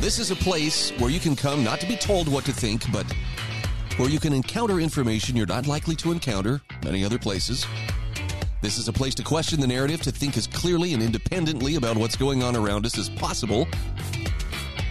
This is a place where you can come not to be told what to think, but where you can encounter information you're not likely to encounter many other places. This is a place to question the narrative, to think as clearly and independently about what's going on around us as possible,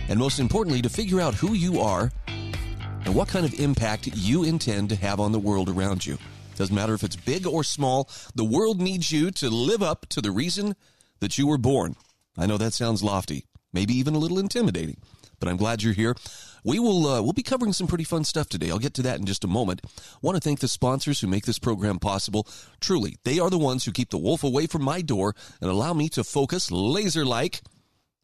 and most importantly, to figure out who you are and what kind of impact you intend to have on the world around you. Doesn't matter if it's big or small, the world needs you to live up to the reason that you were born. I know that sounds lofty maybe even a little intimidating. But I'm glad you're here. We will uh, we'll be covering some pretty fun stuff today. I'll get to that in just a moment. Want to thank the sponsors who make this program possible. Truly, they are the ones who keep the wolf away from my door and allow me to focus laser like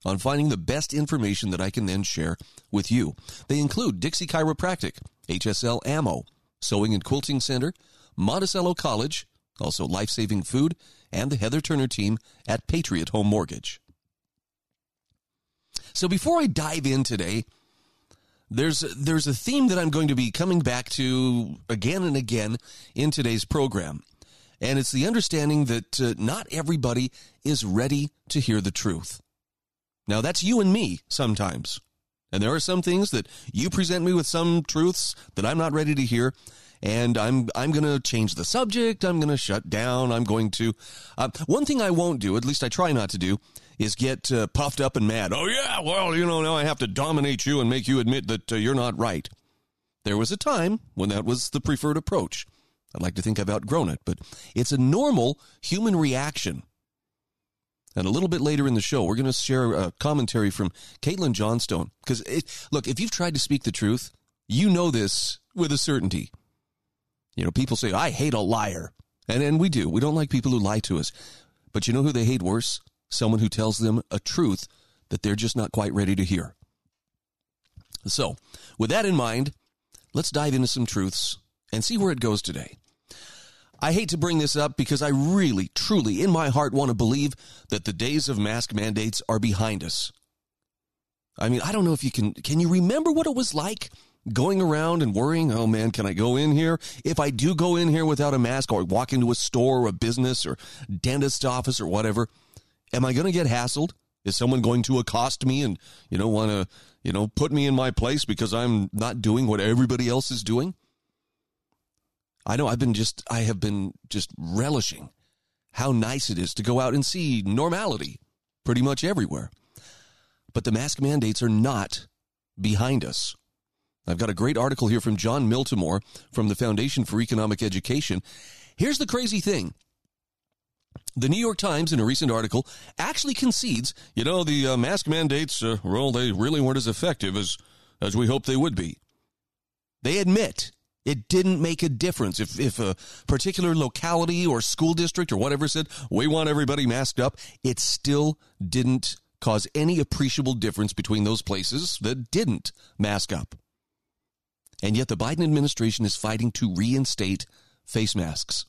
on finding the best information that I can then share with you. They include Dixie Chiropractic, HSL Ammo, Sewing and Quilting Center, Monticello College, also Life Saving Food, and the Heather Turner team at Patriot Home Mortgage. So before I dive in today, there's there's a theme that I'm going to be coming back to again and again in today's program. And it's the understanding that uh, not everybody is ready to hear the truth. Now that's you and me sometimes. And there are some things that you present me with some truths that I'm not ready to hear and I'm I'm going to change the subject. I'm going to shut down. I'm going to uh, one thing I won't do, at least I try not to do, is get uh, puffed up and mad. Oh, yeah, well, you know, now I have to dominate you and make you admit that uh, you're not right. There was a time when that was the preferred approach. I'd like to think I've outgrown it, but it's a normal human reaction. And a little bit later in the show, we're going to share a commentary from Caitlin Johnstone. Because, look, if you've tried to speak the truth, you know this with a certainty. You know, people say, I hate a liar. And, and we do. We don't like people who lie to us. But you know who they hate worse? Someone who tells them a truth that they're just not quite ready to hear. So, with that in mind, let's dive into some truths and see where it goes today. I hate to bring this up because I really, truly, in my heart, want to believe that the days of mask mandates are behind us. I mean, I don't know if you can, can you remember what it was like going around and worrying, oh man, can I go in here? If I do go in here without a mask or walk into a store or a business or dentist office or whatever, Am I going to get hassled? Is someone going to accost me and, you know, want to, you know, put me in my place because I'm not doing what everybody else is doing? I know I've been just, I have been just relishing how nice it is to go out and see normality pretty much everywhere. But the mask mandates are not behind us. I've got a great article here from Jon Miltimore from the Foundation for Economic Education. Here's the crazy thing the New York Times, in a recent article, actually concedes, you know, the uh, mask mandates, uh, well, they really weren't as effective as, as we hoped they would be. They admit it didn't make a difference if, if a particular locality or school district or whatever said, we want everybody masked up. It still didn't cause any appreciable difference between those places that didn't mask up. And yet the Biden administration is fighting to reinstate face masks.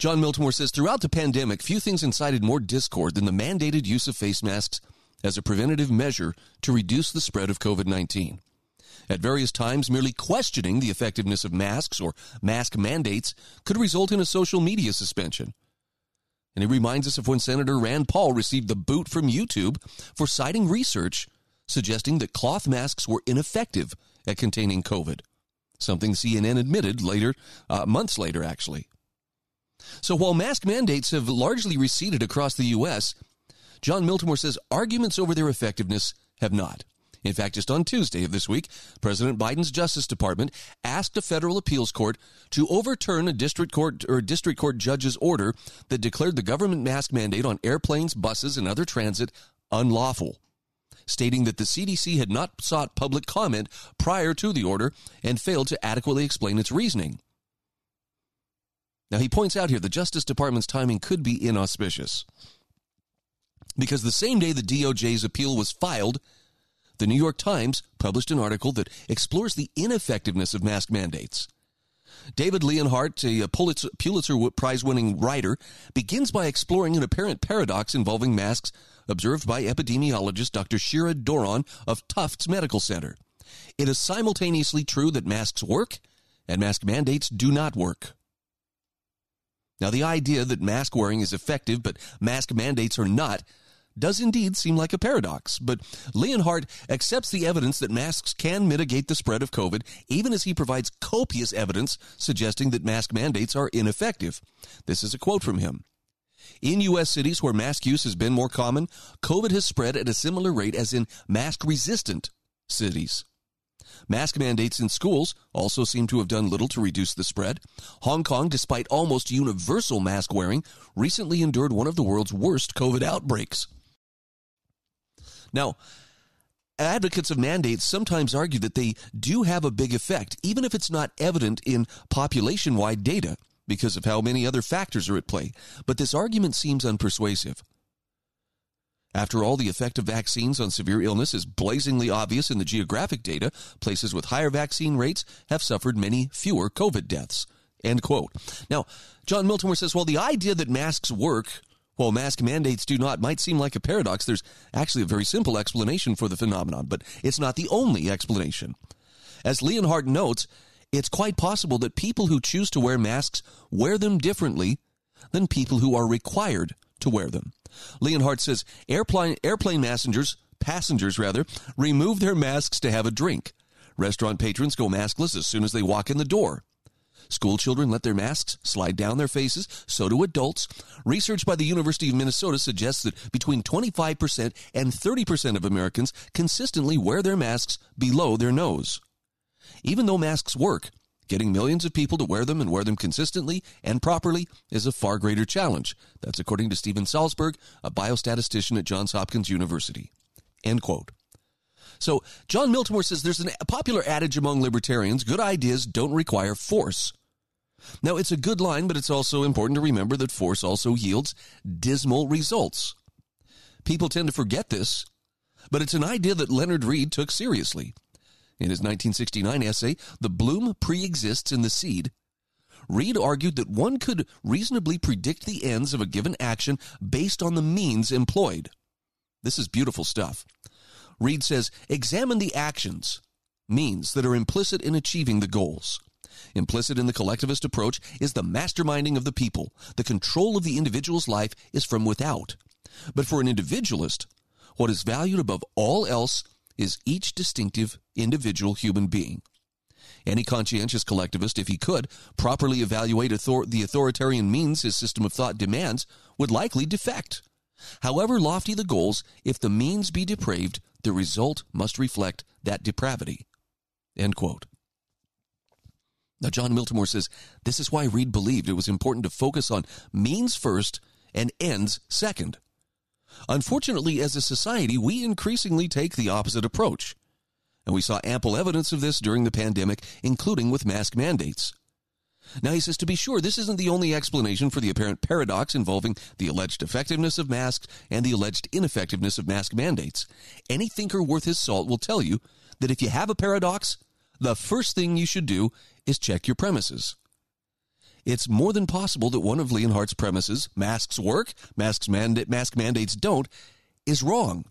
Jon Miltimore says throughout the pandemic, few things incited more discord than the mandated use of face masks as a preventative measure to reduce the spread of COVID 19. At various times, merely questioning the effectiveness of masks or mask mandates could result in a social media suspension. And it reminds us of when Senator Rand Paul received the boot from YouTube for citing research suggesting that cloth masks were ineffective at containing COVID, something CNN admitted later, uh, months later, actually. So while mask mandates have largely receded across the U.S., Jon Miltimore says arguments over their effectiveness have not. In fact, just on Tuesday of this week, President Biden's Justice Department asked a federal appeals court to overturn a district court or district court judge's order that declared the government mask mandate on airplanes, buses, and other transit unlawful, stating that the CDC had not sought public comment prior to the order and failed to adequately explain its reasoning. Now, he points out here the Justice Department's timing could be inauspicious because the same day the DOJ's appeal was filed, the New York Times published an article that explores the ineffectiveness of mask mandates. David Leonhardt, a Pulitzer, Prize winning writer, begins by exploring an apparent paradox involving masks observed by epidemiologist Dr. Shira Doron of Tufts Medical Center. It is simultaneously true that masks work and mask mandates do not work. Now, the idea that mask wearing is effective but mask mandates are not does indeed seem like a paradox, but Leonhardt accepts the evidence that masks can mitigate the spread of COVID, even as he provides copious evidence suggesting that mask mandates are ineffective. This is a quote from him. In U.S. cities where mask use has been more common, COVID has spread at a similar rate as in mask resistant cities. Mask mandates in schools also seem to have done little to reduce the spread. Hong Kong, despite almost universal mask wearing, recently endured one of the world's worst COVID outbreaks. Now, advocates of mandates sometimes argue that they do have a big effect, even if it's not evident in population wide data because of how many other factors are at play. But this argument seems unpersuasive. After all, the effect of vaccines on severe illness is blazingly obvious in the geographic data. Places with higher vaccine rates have suffered many fewer COVID deaths. End quote. Now, Jon Miltimore says, well, the idea that masks work while mask mandates do not might seem like a paradox, there's actually a very simple explanation for the phenomenon, but it's not the only explanation. As Leonhardt notes, it's quite possible that people who choose to wear masks wear them differently than people who are required to wear them. Leonhardt says airplane airplane passengers passengers rather remove their masks to have a drink. Restaurant patrons go maskless as soon as they walk in the door. School children let their masks slide down their faces, so do adults. Research by the University of Minnesota suggests that between 25% and 30% of Americans consistently wear their masks below their nose. Even though masks work, getting millions of people to wear them and wear them consistently and properly is a far greater challenge. That's according to Steven Salzberg, a biostatistician at Johns Hopkins University. End quote. So, Jon Miltimore says there's a popular adage among libertarians good ideas don't require force. Now, it's a good line, but it's also important to remember that force also yields dismal results. People tend to forget this, but it's an idea that Leonard Read took seriously. In his 1969 essay, The Bloom Pre-Exists in the Seed, Read argued that one could reasonably predict the ends of a given action based on the means employed. This is beautiful stuff. Read says, examine the actions, means that are implicit in achieving the goals. Implicit in the collectivist approach is the masterminding of the people. The control of the individual's life is from without. But for an individualist, what is valued above all else is each distinctive individual human being. Any conscientious collectivist, if he could properly evaluate author- the authoritarian means his system of thought demands, would likely defect. However lofty the goals, if the means be depraved, the result must reflect that depravity. End quote. Now, Jon Miltimore says this is why Read believed it was important to focus on means first and ends second. Unfortunately, as a society, we increasingly take the opposite approach. And we saw ample evidence of this during the pandemic, including with mask mandates. Now, he says, to be sure, this isn't the only explanation for the apparent paradox involving the alleged effectiveness of masks and the alleged ineffectiveness of mask mandates. Any thinker worth his salt will tell you that if you have a paradox, the first thing you should do is check your premises. It's more than possible that one of Leonhardt's premises, masks work, masks manda- mask mandates don't, is wrong.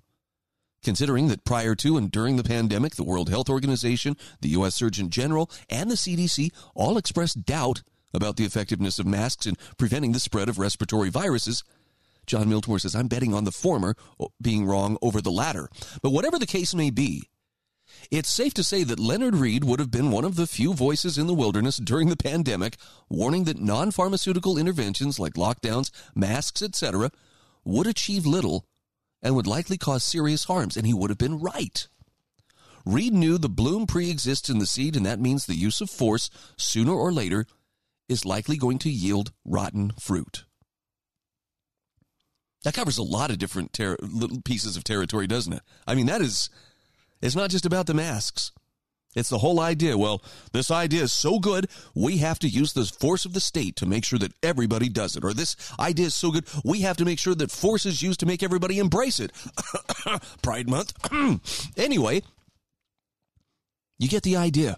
Considering that prior to and during the pandemic, the World Health Organization, the U.S. Surgeon General, and the CDC all expressed doubt about the effectiveness of masks in preventing the spread of respiratory viruses, Jon Miltimore says, I'm betting on the former being wrong over the latter. But whatever the case may be, it's safe to say that Leonard Read would have been one of the few voices in the wilderness during the pandemic warning that non pharmaceutical interventions like lockdowns, masks, etc., would achieve little and would likely cause serious harms, and he would have been right. Read knew the bloom pre exists in the seed, and that means the use of force, sooner or later, is likely going to yield rotten fruit. That covers a lot of different ter- little pieces of territory, doesn't it? I mean, that is it's not just about the masks. It's the whole idea. Well, this idea is so good, we have to use the force of the state to make sure that everybody does it. Or this idea is so good, we have to make sure that force is used to make everybody embrace it. Pride Month. anyway, you get the idea.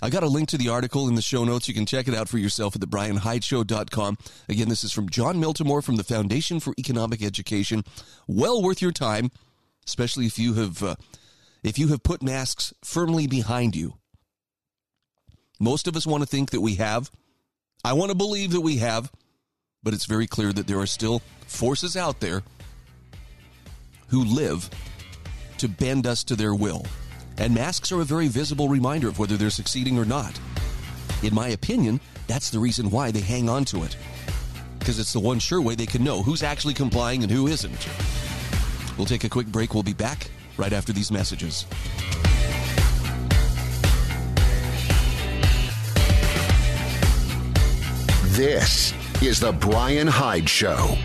I got a link to the article in the show notes. You can check it out for yourself at thebrianhydeshow.com. Again, this is from Jon Miltimore from the Foundation for Economic Education. Well worth your time, especially if you have uh, if you have put masks firmly behind you. Most of us want to think that we have. I want to believe that we have, but it's very clear that there are still forces out there who live to bend us to their will. And masks are a very visible reminder of whether they're succeeding or not. In my opinion, that's the reason why they hang on to it. Because it's the one sure way they can know who's actually complying and who isn't. We'll take a quick break. We'll be back right after these messages. This is The Brian Hyde Show.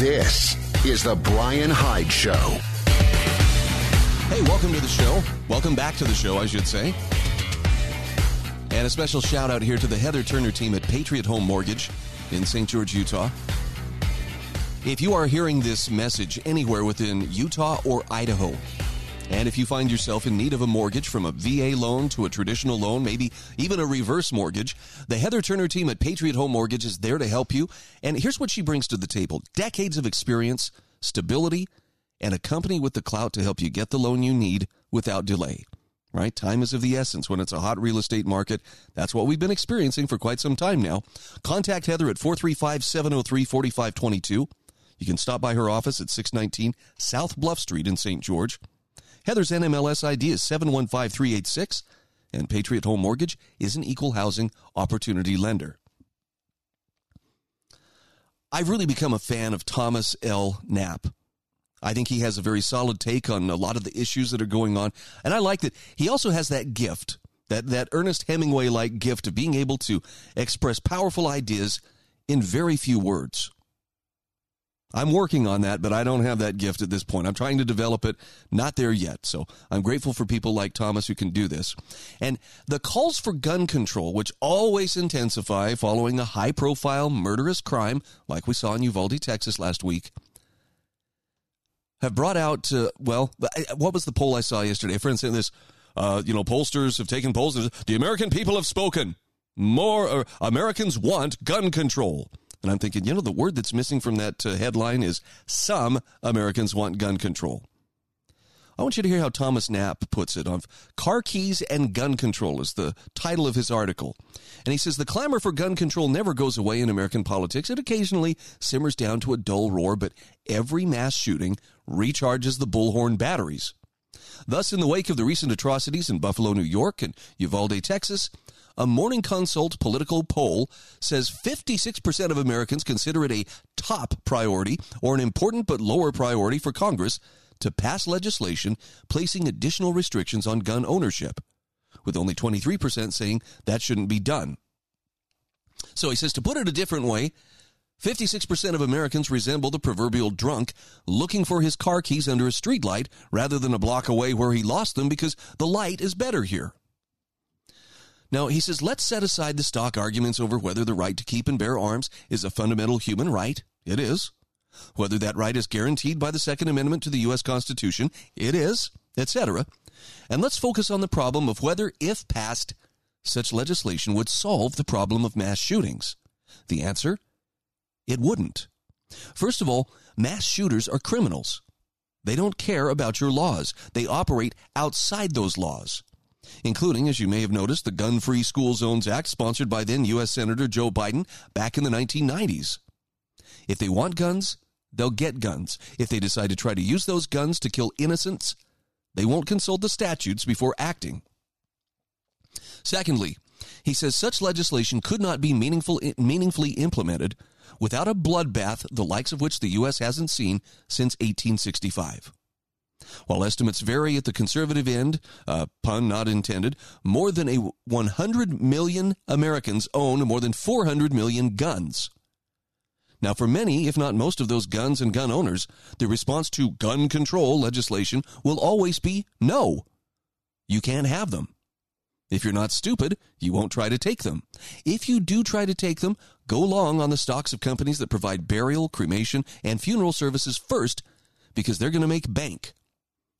This is The Brian Hyde Show. Hey, welcome to the show. Welcome back to the show, I should say. And a special shout out here to the Heather Turner team at Patriot Home Mortgage in St. George, Utah. If you are hearing this message anywhere within Utah or Idaho, and if you find yourself in need of a mortgage from a VA loan to a traditional loan, maybe even a reverse mortgage, the Heather Turner team at Patriot Home Mortgage is there to help you. And here's what she brings to the table decades of experience, stability, and a company with the clout to help you get the loan you need without delay right? Time is of the essence when it's a hot real estate market. That's what we've been experiencing for quite some time now. Contact Heather at 435 703 4522. You can stop by her office at 619 South Bluff Street in St. George. Heather's NMLS ID is 715386, and Patriot Home Mortgage is an equal housing opportunity lender. I've really become a fan of Thomas L. Knapp. I think he has a very solid take on a lot of the issues that are going on. And I like that he also has that gift, that, that Ernest Hemingway like gift of being able to express powerful ideas in very few words. I'm working on that, but I don't have that gift at this point. I'm trying to develop it, not there yet. So I'm grateful for people like Thomas who can do this. And the calls for gun control, which always intensify following a high profile murderous crime like we saw in Uvalde, Texas last week, have brought out, uh, well, what was the poll I saw yesterday? A friend this, uh, you know, pollsters have taken polls. The American people have spoken. More Americans want gun control. And I'm thinking, you know, the word that's missing from that uh, headline is some Americans want gun control. I want you to hear how Thomas Knapp puts it on Car Keys and Gun Control is the title of his article. And he says the clamor for gun control never goes away in American politics. It occasionally simmers down to a dull roar, but every mass shooting recharges the bullhorn batteries. Thus, in the wake of the recent atrocities in Buffalo, New York and Uvalde, Texas, a Morning Consult political poll says 56% of Americans consider it a top priority or an important but lower priority for Congress to pass legislation placing additional restrictions on gun ownership, with only 23% saying that shouldn't be done. So he says to put it a different way, 56% of Americans resemble the proverbial drunk looking for his car keys under a streetlight rather than a block away where he lost them because the light is better here. Now, he says, let's set aside the stock arguments over whether the right to keep and bear arms is a fundamental human right. It is whether that right is guaranteed by the Second Amendment to the U.S. Constitution, it is, etc. And let's focus on the problem of whether, if passed, such legislation would solve the problem of mass shootings. The answer? It wouldn't. First of all, mass shooters are criminals. They don't care about your laws. They operate outside those laws, including, as you may have noticed, the Gun Free School Zones Act sponsored by then U.S. Senator Joe Biden back in the 1990s. If they want guns, they'll get guns. If they decide to try to use those guns to kill innocents, they won't consult the statutes before acting. Secondly, he says such legislation could not be meaningful, meaningfully implemented without a bloodbath the likes of which the U.S. hasn't seen since 1865. While estimates vary at the conservative end, uh, pun not intended, more than a 100 million Americans own more than 400 million guns. Now, for many, if not most of those guns and gun owners, the response to gun control legislation will always be no. You can't have them. If you're not stupid, you won't try to take them. If you do try to take them, go long on the stocks of companies that provide burial, cremation, and funeral services first because they're going to make bank.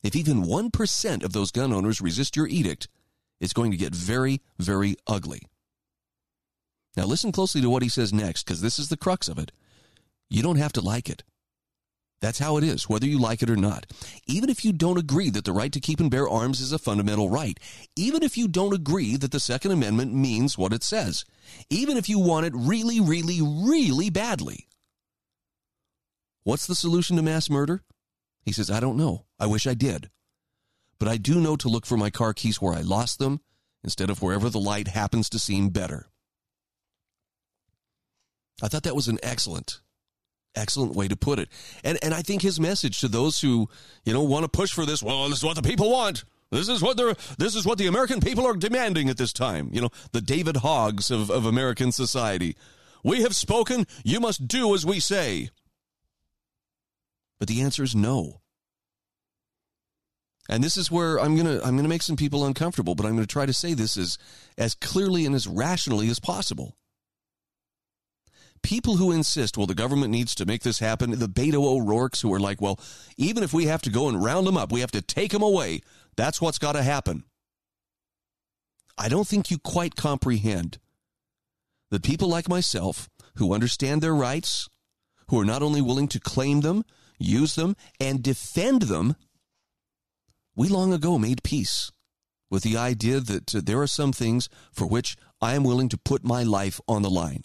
If even 1% of those gun owners resist your edict, it's going to get very, very ugly. Now, listen closely to what he says next because this is the crux of it. You don't have to like it. That's how it is, whether you like it or not. Even if you don't agree that the right to keep and bear arms is a fundamental right, even if you don't agree that the Second Amendment means what it says, even if you want it really, really, really badly. What's the solution to mass murder? He says, I don't know. I wish I did. But I do know to look for my car keys where I lost them instead of wherever the light happens to seem better. I thought that was an excellent excellent way to put it. And and I think his message to those who, you know, want to push for this, well, this is what the people want. This is what they're this is what the American people are demanding at this time. You know, the David Hoggs of, of American society. We have spoken, you must do as we say. But the answer is no. And this is where I'm gonna I'm gonna make some people uncomfortable, but I'm gonna try to say this as as clearly and as rationally as possible people who insist, well, the government needs to make this happen, the Beto O'Rourke's who are like, well, even if we have to go and round them up, we have to take them away. That's what's got to happen. I don't think you quite comprehend that people like myself who understand their rights, who are not only willing to claim them, use them, and defend them, we long ago made peace with the idea that uh, there are some things for which I am willing to put my life on the line.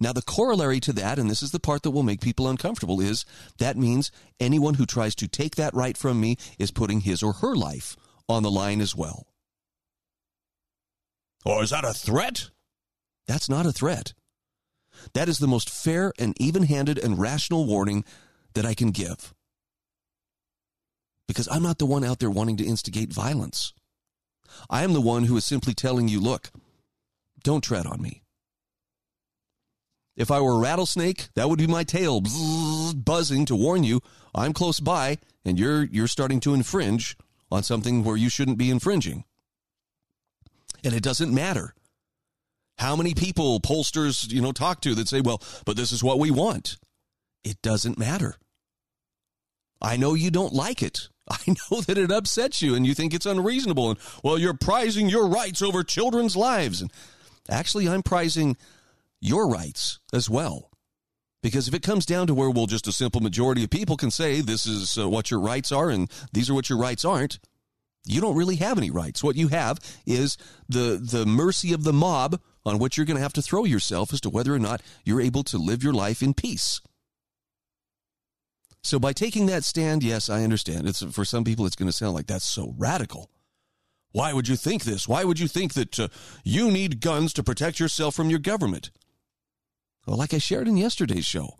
Now, the corollary to that, and this is the part that will make people uncomfortable, is that means anyone who tries to take that right from me is putting his or her life on the line as well. Or is that a threat? That's not a threat. That is the most fair and even handed and rational warning that I can give. Because I'm not the one out there wanting to instigate violence. I am the one who is simply telling you look, don't tread on me. If I were a rattlesnake, that would be my tail buzzing to warn you I'm close by and you're you're starting to infringe on something where you shouldn't be infringing. And it doesn't matter how many people pollsters, you know, talk to that say, "Well, but this is what we want." It doesn't matter. I know you don't like it. I know that it upsets you and you think it's unreasonable and well, you're prizing your rights over children's lives and actually I'm prizing your rights as well. Because if it comes down to where, well, just a simple majority of people can say this is uh, what your rights are and these are what your rights aren't, you don't really have any rights. What you have is the, the mercy of the mob on which you're going to have to throw yourself as to whether or not you're able to live your life in peace. So by taking that stand, yes, I understand. It's for some people it's going to sound like that's so radical. Why would you think this? Why would you think that uh, you need guns to protect yourself from your government? Like I shared in yesterday's show,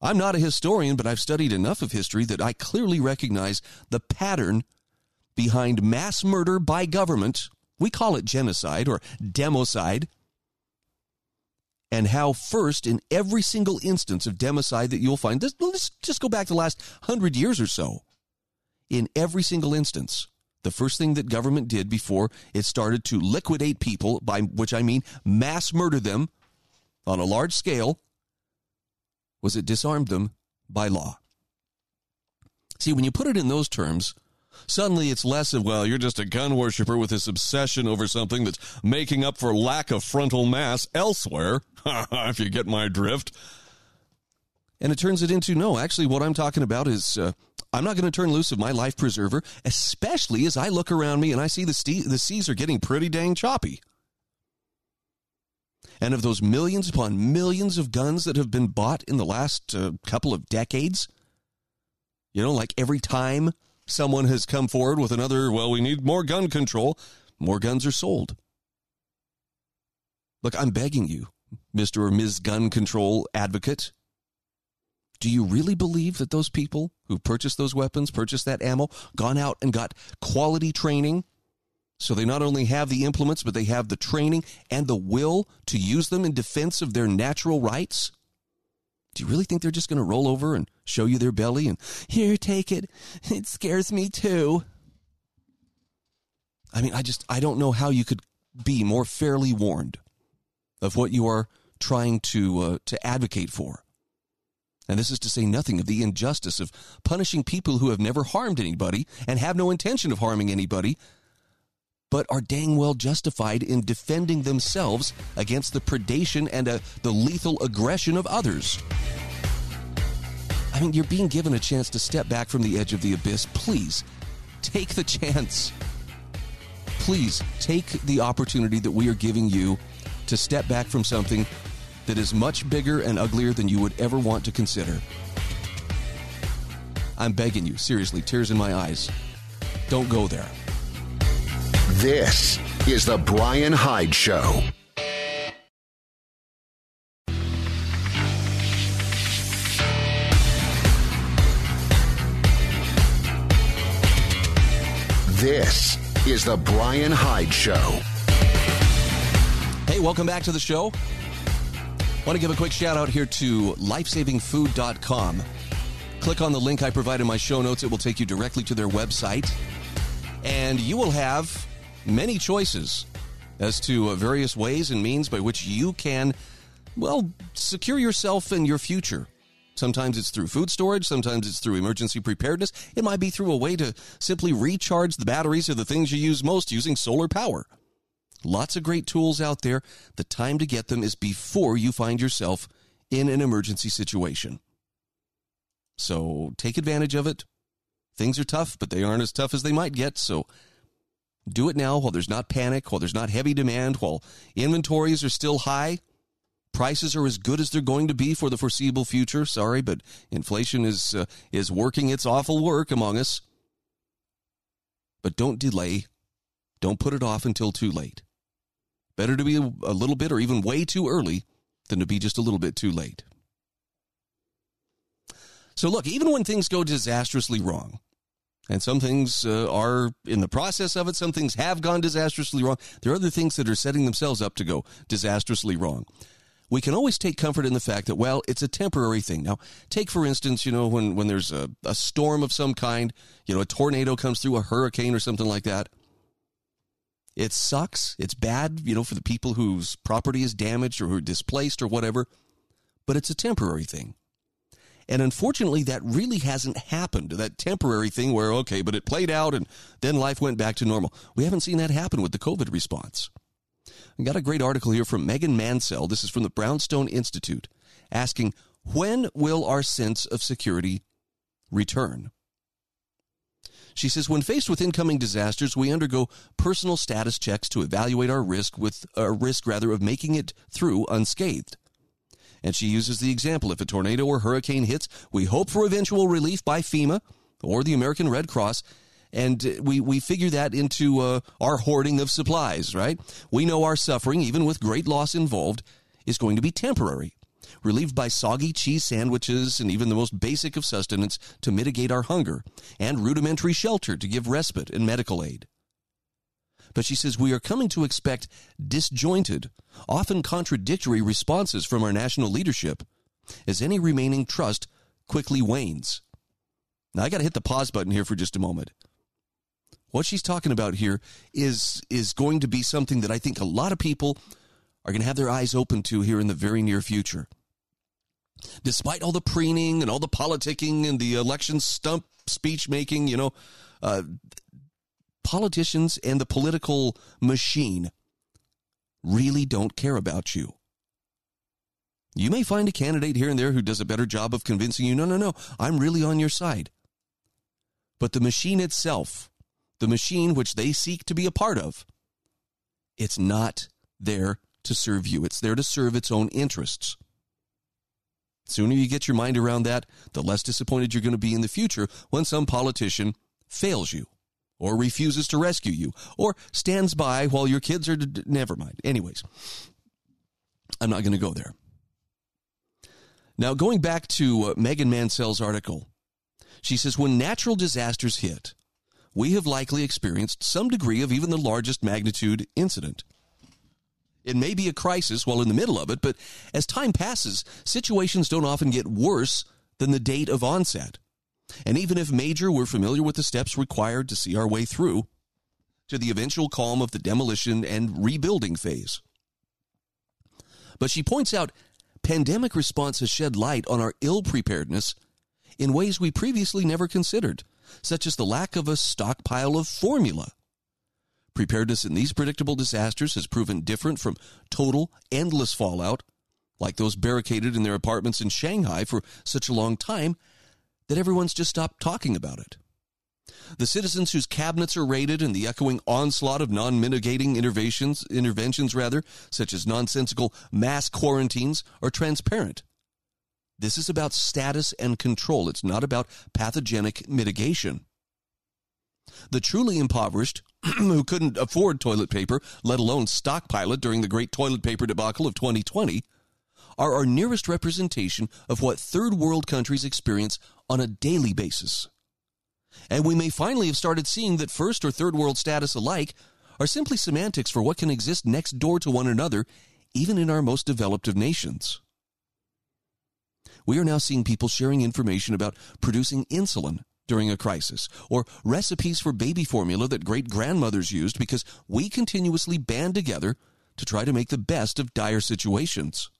I'm not a historian, but I've studied enough of history that I clearly recognize the pattern behind mass murder by government. We call it genocide or democide. And how, first, in every single instance of democide that you'll find, let's just go back the last hundred years or so. In every single instance, the first thing that government did before it started to liquidate people, by which I mean mass murder them, on a large scale was it disarmed them by law. See, when you put it in those terms, suddenly it's less of, well, you're just a gun worshiper with this obsession over something that's making up for lack of frontal mass elsewhere, if you get my drift. And it turns it into, no, actually, what I'm talking about is uh, I'm not going to turn loose of my life preserver, especially as I look around me and I see the, ste- the seas are getting pretty dang choppy. And of those millions upon millions of guns that have been bought in the last uh, couple of decades, you know, like every time someone has come forward with another, well, we need more gun control, more guns are sold. Look, I'm begging you, Mr. or Ms. Gun Control Advocate, Do you really believe that those people who purchased those weapons, purchased that ammo, gone out and got quality training? So they not only have the implements, but they have the training and the will to use them in defense of their natural rights? Do you really think they're just going to roll over and show you their belly and, here, take it? It scares me too. I mean, I just, I don't know how you could be more fairly warned of what you are trying to, uh, to advocate for. And this is to say nothing of the injustice of punishing people who have never harmed anybody and have no intention of harming anybody, but are dang well justified in defending themselves against the predation and uh, the lethal aggression of others. I mean, you're being given a chance to step back from the edge of the abyss. Please take the chance. Please take the opportunity that we are giving you to step back from something that is much bigger and uglier than you would ever want to consider. I'm begging you, seriously, tears in my eyes. Don't go there. This is The Brian Hyde Show. This is The Brian Hyde Show. Hey, welcome back to the show. Want to give a quick shout out here to lifesavingfood.com. Click on the link I provide in my show notes. It will take you directly to their website. And you will have many choices as to uh, various ways and means by which you can, well, secure yourself and your future. Sometimes it's through food storage, sometimes it's through emergency preparedness. It might be through a way to simply recharge the batteries of the things you use most using solar power. Lots of great tools out there. The time to get them is before you find yourself in an emergency situation. So take advantage of it. Things are tough, but they aren't as tough as they might get. So do it now while there's not panic, while there's not heavy demand, while inventories are still high. Prices are as good as they're going to be for the foreseeable future. Sorry, but inflation is uh, is working its awful work among us. But don't delay. Don't put it off until too late. Better to be a little bit or even way too early than to be just a little bit too late. So, look, even when things go disastrously wrong, and some things uh, are in the process of it, some things have gone disastrously wrong, there are other things that are setting themselves up to go disastrously wrong. We can always take comfort in the fact that, well, it's a temporary thing. Now, take for instance, you know, when, when there's a, a storm of some kind, you know, a tornado comes through, a hurricane or something like that it sucks. It's bad, you know, for the people whose property is damaged or who are displaced or whatever, but it's a temporary thing. And unfortunately, that really hasn't happened. That temporary thing where, okay, but it played out and then life went back to normal. We haven't seen that happen with the COVID response. I got a great article here from Megan Mansell. This is from the Brownstone Institute asking, when will our sense of security return? She says, when faced with incoming disasters, we undergo personal status checks to evaluate our risk with a uh, risk rather of making it through unscathed. And she uses the example if a tornado or hurricane hits, we hope for eventual relief by FEMA or the American Red Cross. And we, we figure that into uh, our hoarding of supplies, right? We know our suffering, even with great loss involved, is going to be temporary relieved by soggy cheese sandwiches and even the most basic of sustenance to mitigate our hunger, and rudimentary shelter to give respite and medical aid. But she says we are coming to expect disjointed, often contradictory responses from our national leadership as any remaining trust quickly wanes. Now I got to hit the pause button here for just a moment. What she's talking about here is is going to be something that I think a lot of people are going to have their eyes open to here in the very near future despite all the preening and all the politicking and the election stump speech making, you know, uh, politicians and the political machine really don't care about you. You may find a candidate here and there who does a better job of convincing you, no, no, no, I'm really on your side. But the machine itself, the machine which they seek to be a part of, it's not there to serve you. It's there to serve its own interests. Sooner you get your mind around that, the less disappointed you're going to be in the future when some politician fails you or refuses to rescue you or stands by while your kids are. D- never mind. Anyways, I'm not going to go there. Now, going back to uh, Megan Mansell's article, she says when natural disasters hit, we have likely experienced some degree of even the largest magnitude incident. It may be a crisis while in the middle of it, but as time passes, situations don't often get worse than the date of onset. And even if major, we're familiar with the steps required to see our way through to the eventual calm of the demolition and rebuilding phase. But she points out pandemic response has shed light on our ill preparedness in ways we previously never considered, such as the lack of a stockpile of formula. Preparedness in these predictable disasters has proven different from total, endless fallout, like those barricaded in their apartments in Shanghai for such a long time that everyone's just stopped talking about it. The citizens whose cabinets are raided and the echoing onslaught of non-mitigating interventions, interventions rather, such as nonsensical mass quarantines, are transparent. This is about status and control. It's not about pathogenic mitigation. The truly impoverished, who couldn't afford toilet paper, let alone stockpile it during the great toilet paper debacle of 2020, are our nearest representation of what third world countries experience on a daily basis. And we may finally have started seeing that first or third world status alike are simply semantics for what can exist next door to one another, even in our most developed of nations. We are now seeing people sharing information about producing insulin during a crisis, or recipes for baby formula that great grandmothers used because we continuously band together to try to make the best of dire situations.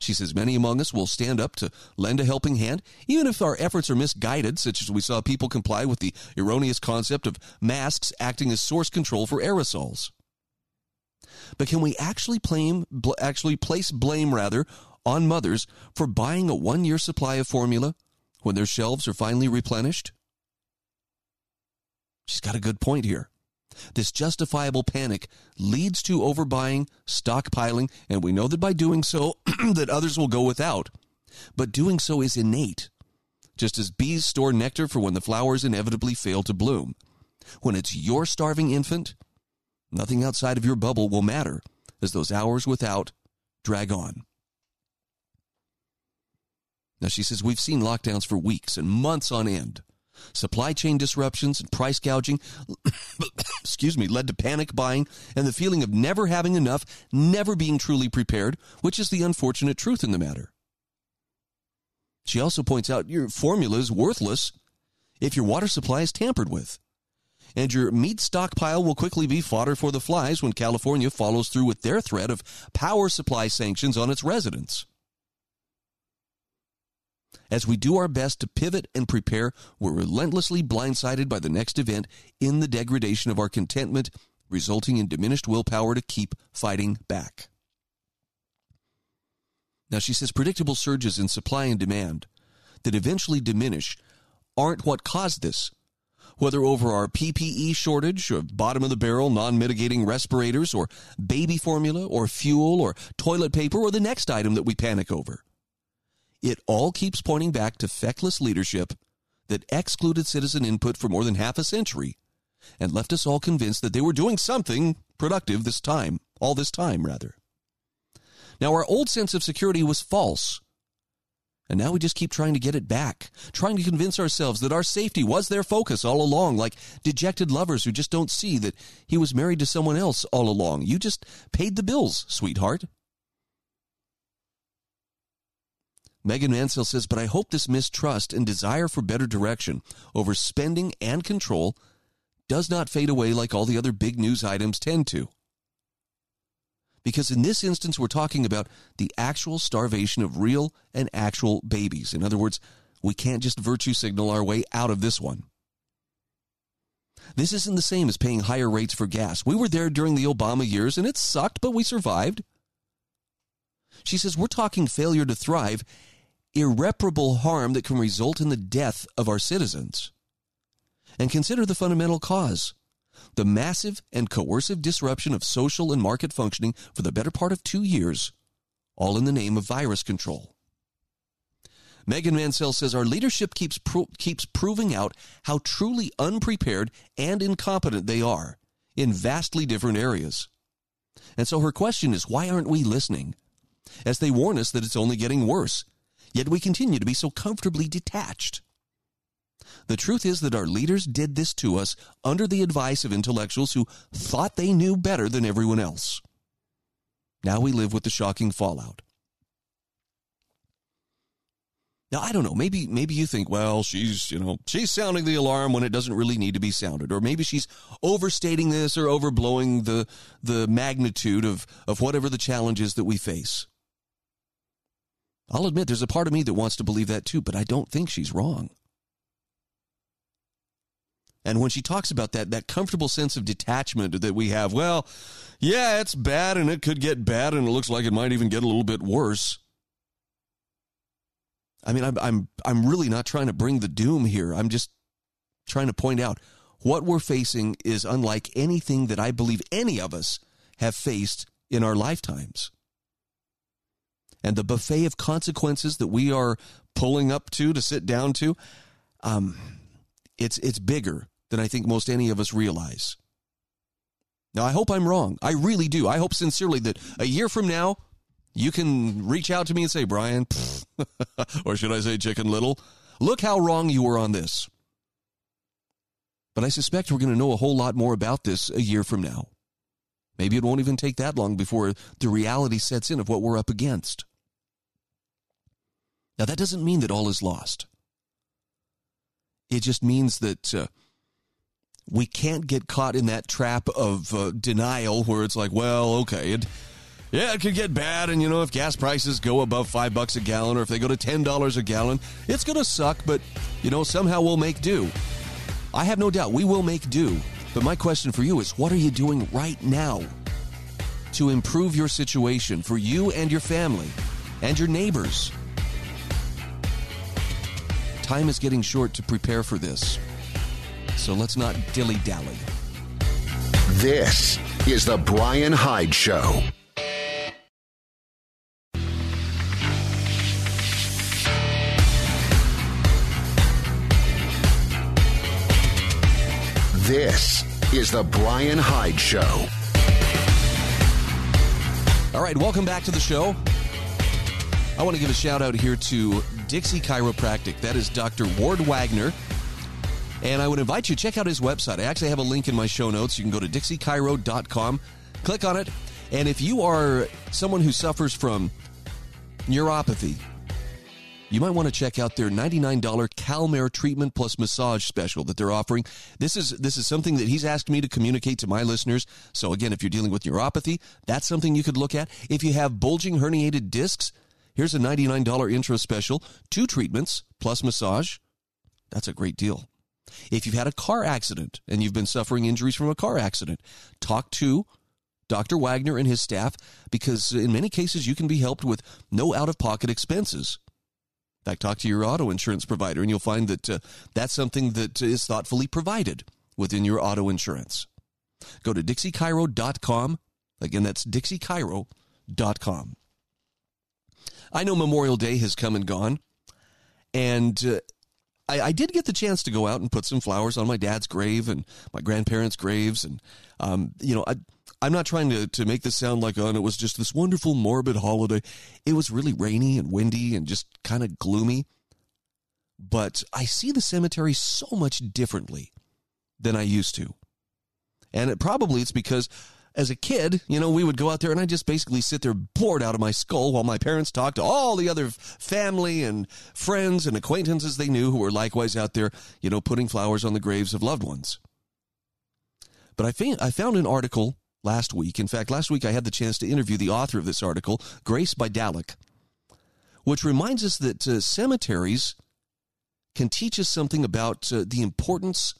She says many among us will stand up to lend a helping hand, even if our efforts are misguided, such as we saw people comply with the erroneous concept of masks acting as source control for aerosols. But can we actually blame, actually place blame rather on mothers for buying a one year supply of formula when their shelves are finally replenished? She's got a good point here. This justifiable panic leads to overbuying, stockpiling, and we know that by doing so that others will go without. But doing so is innate. Just as bees store nectar for when the flowers inevitably fail to bloom. When it's your starving infant, nothing outside of your bubble will matter as those hours without drag on. Now, she says, we've seen lockdowns for weeks and months on end. Supply chain disruptions and price gouging, excuse me, led to panic buying and the feeling of never having enough, never being truly prepared, which is the unfortunate truth in the matter. She also points out your formula is worthless if your water supply is tampered with. And your meat stockpile will quickly be fodder for the flies when California follows through with their threat of power supply sanctions on its residents. As we do our best to pivot and prepare, we're relentlessly blindsided by the next event in the degradation of our contentment, resulting in diminished willpower to keep fighting back. Now, she says predictable surges in supply and demand that eventually diminish aren't what caused this. Whether over our PPE shortage of bottom of the barrel non mitigating respirators or baby formula or fuel or toilet paper or the next item that we panic over. It all keeps pointing back to feckless leadership that excluded citizen input for more than half a century and left us all convinced that they were doing something productive this time, all this time, rather. Now, our old sense of security was false. And now we just keep trying to get it back, trying to convince ourselves that our safety was their focus all along, like dejected lovers who just don't see that he was married to someone else all along. You just paid the bills, sweetheart. Megan Mansell says, but I hope this mistrust and desire for better direction over spending and control does not fade away like all the other big news items tend to. Because in this instance, we're talking about the actual starvation of real and actual babies. In other words, we can't just virtue signal our way out of this one. This isn't the same as paying higher rates for gas. We were there during the Obama years and it sucked, but we survived. She says we're talking failure to thrive irreparable harm that can result in the death of our citizens. And consider the fundamental cause the massive and coercive disruption of social and market functioning for the better part of two years, all in the name of virus control. Megan Mansell says our leadership keeps pro- keeps proving out how truly unprepared and incompetent they are in vastly different areas. And so her question is why aren't we listening? as they warn us that it's only getting worse. Yet we continue to be so comfortably detached. The truth is that our leaders did this to us under the advice of intellectuals who thought they knew better than everyone else. Now we live with the shocking fallout. Now I don't know. Maybe maybe you think, well, she's you know she's sounding the alarm when it doesn't really need to be sounded, or maybe she's overstating this or overblowing the the magnitude of of whatever the challenge is that we face. I'll admit there's a part of me that wants to believe that too, but I don't think she's wrong. And when she talks about that, that comfortable sense of detachment that we have, well, yeah, it's bad and it could get bad and it looks like it might even get a little bit worse. I mean, I'm, I'm, I'm really not trying to bring the doom here. I'm just trying to point out what we're facing is unlike anything that I believe any of us have faced in our lifetimes. And the buffet of consequences that we are pulling up to, to sit down to, um, it's, it's bigger than I think most any of us realize. Now, I hope I'm wrong. I really do. I hope sincerely that a year from now, you can reach out to me and say, Brian, or should I say, Chicken Little, look how wrong you were on this. But I suspect we're going to know a whole lot more about this a year from now. Maybe it won't even take that long before the reality sets in of what we're up against. Now, that doesn't mean that all is lost. It just means that uh, we can't get caught in that trap of uh, denial where it's like, well, okay, it, yeah, it could get bad. And, you know, if gas prices go above five bucks a gallon or if they go to $10 a gallon, it's going to suck, but, you know, somehow we'll make do. I have no doubt we will make do. But my question for you is what are you doing right now to improve your situation for you and your family and your neighbors? Time is getting short to prepare for this. So let's not dilly dally. This is the Brian Hyde Show. This is the Brian Hyde Show. All right, welcome back to the show. I want to give a shout out here to Dixie Chiropractic. That is Dr. Ward Wagner. And I would invite you to check out his website. I actually have a link in my show notes. You can go to dixiechiro.com, click on it. And if you are someone who suffers from neuropathy, you might want to check out their $99 Calmare treatment plus massage special that they're offering. This is this is something that he's asked me to communicate to my listeners. So again, if you're dealing with neuropathy, that's something you could look at. If you have bulging herniated discs, here's a $99 intro special, two treatments plus massage. That's a great deal. If you've had a car accident and you've been suffering injuries from a car accident, talk to Dr. Wagner and his staff because in many cases you can be helped with no out of pocket expenses. In fact, talk to your auto insurance provider and you'll find that uh, that's something that is thoughtfully provided within your auto insurance. Go to dixiechiro.com. Again, that's dixiechiro.com. I know Memorial Day has come and gone, and uh, I, I, did get the chance to go out and put some flowers on my dad's grave and my grandparents' graves. And, um, you know, I, I'm not trying to, to make this sound like, oh, it was just this wonderful, morbid holiday. It was really rainy and windy and just kind of gloomy. But I see the cemetery so much differently than I used to. And it probably it's because as a kid, you know, we would go out there and I just basically sit there bored out of my skull while my parents talked to all the other family and friends and acquaintances they knew who were likewise out there, you know, putting flowers on the graves of loved ones. But I, fa- I found an article last week. In fact, last week I had the chance to interview the author of this article, Grace Bydalek, which reminds us that uh, cemeteries can teach us something about uh, the importance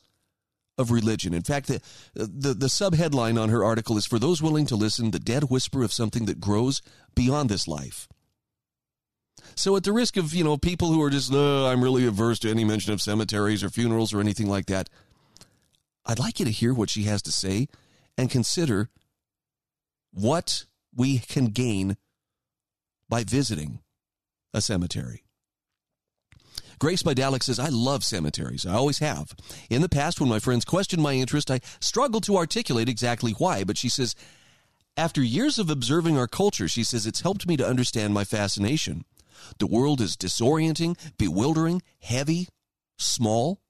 of religion. In fact, the, the, the subheadline on her article is For those willing to listen, the dead whisper of something that grows beyond this life. So, at the risk of, you know, people who are just, uh, I'm really averse to any mention of cemeteries or funerals or anything like that, I'd like you to hear what she has to say and consider what we can gain by visiting a cemetery. Grace Bydalek says, I love cemeteries. I always have. In the past, when my friends questioned my interest, I struggled to articulate exactly why, but she says, After years of observing our culture, she says it's helped me to understand my fascination. The world is disorienting, bewildering, heavy, small.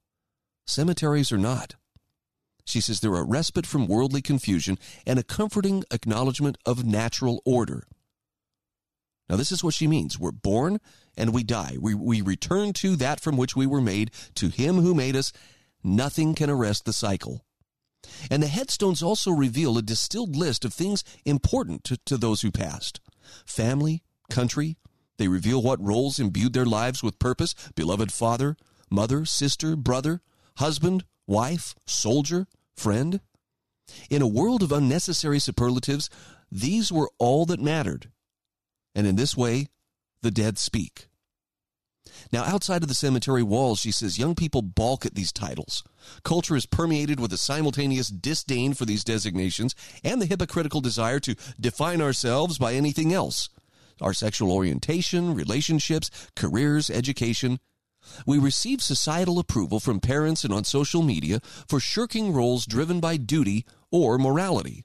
Cemeteries are not. She says they're a respite from worldly confusion and a comforting acknowledgement of natural order. Now, this is what she means. We're born and we die. We, we return to that from which we were made, to Him who made us. Nothing can arrest the cycle. And the headstones also reveal a distilled list of things important to, to those who passed family, country. They reveal what roles imbued their lives with purpose beloved father, mother, sister, brother, husband, wife, soldier, friend. In a world of unnecessary superlatives, these were all that mattered. And in this way, the dead speak. Now, outside of the cemetery walls, she says young people balk at these titles. Culture is permeated with a simultaneous disdain for these designations and the hypocritical desire to define ourselves by anything else our sexual orientation, relationships, careers, education. We receive societal approval from parents and on social media for shirking roles driven by duty or morality.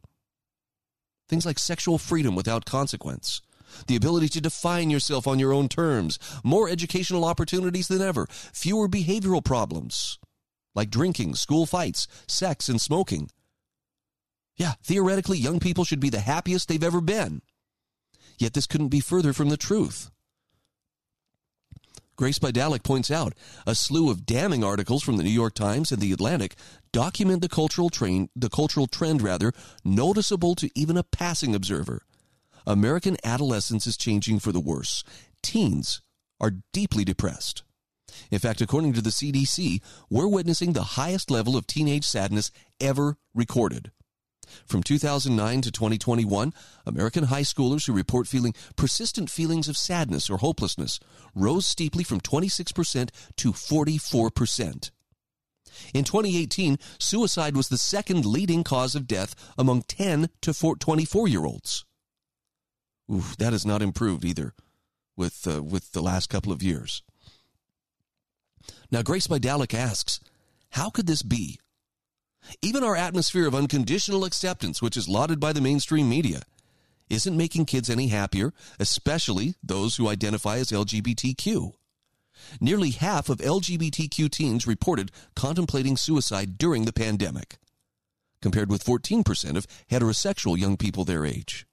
Things like sexual freedom without consequence, the ability to define yourself on your own terms, more educational opportunities than ever, fewer behavioral problems like drinking, school fights, sex, and smoking. Yeah, theoretically, young people should be the happiest they've ever been. Yet this couldn't be further from the truth. Grace Bydalek points out a slew of damning articles from the New York Times and the Atlantic document the cultural train, the cultural trend rather, noticeable to even a passing observer. American adolescence is changing for the worse. Teens are deeply depressed. In fact, according to the CDC, we're witnessing the highest level of teenage sadness ever recorded. From 2009 to 2021, American high schoolers who report feeling persistent feelings of sadness or hopelessness rose steeply from 26% to 44%. In 2018, suicide was the second leading cause of death among 10 to 24 year olds. Oof, that has not improved either with, uh, with the last couple of years. Now, Grace Bydalek asks, how could this be? Even our atmosphere of unconditional acceptance, which is lauded by the mainstream media, isn't making kids any happier, especially those who identify as LGBTQ. Nearly half of LGBTQ teens reported contemplating suicide during the pandemic, compared with 14% of heterosexual young people their age.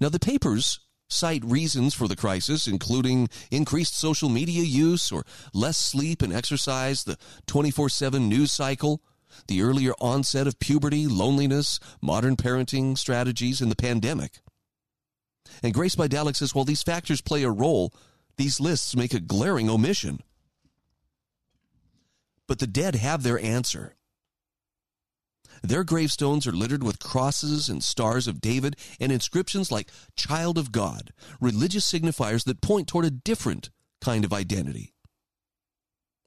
Now, the papers cite reasons for the crisis, including increased social media use or less sleep and exercise, the 24 7 news cycle, the earlier onset of puberty, loneliness, modern parenting strategies, and the pandemic. And Grace Bydalek says while these factors play a role, these lists make a glaring omission. But the dead have their answer. Their gravestones are littered with crosses and stars of David and inscriptions like Child of God, religious signifiers that point toward a different kind of identity.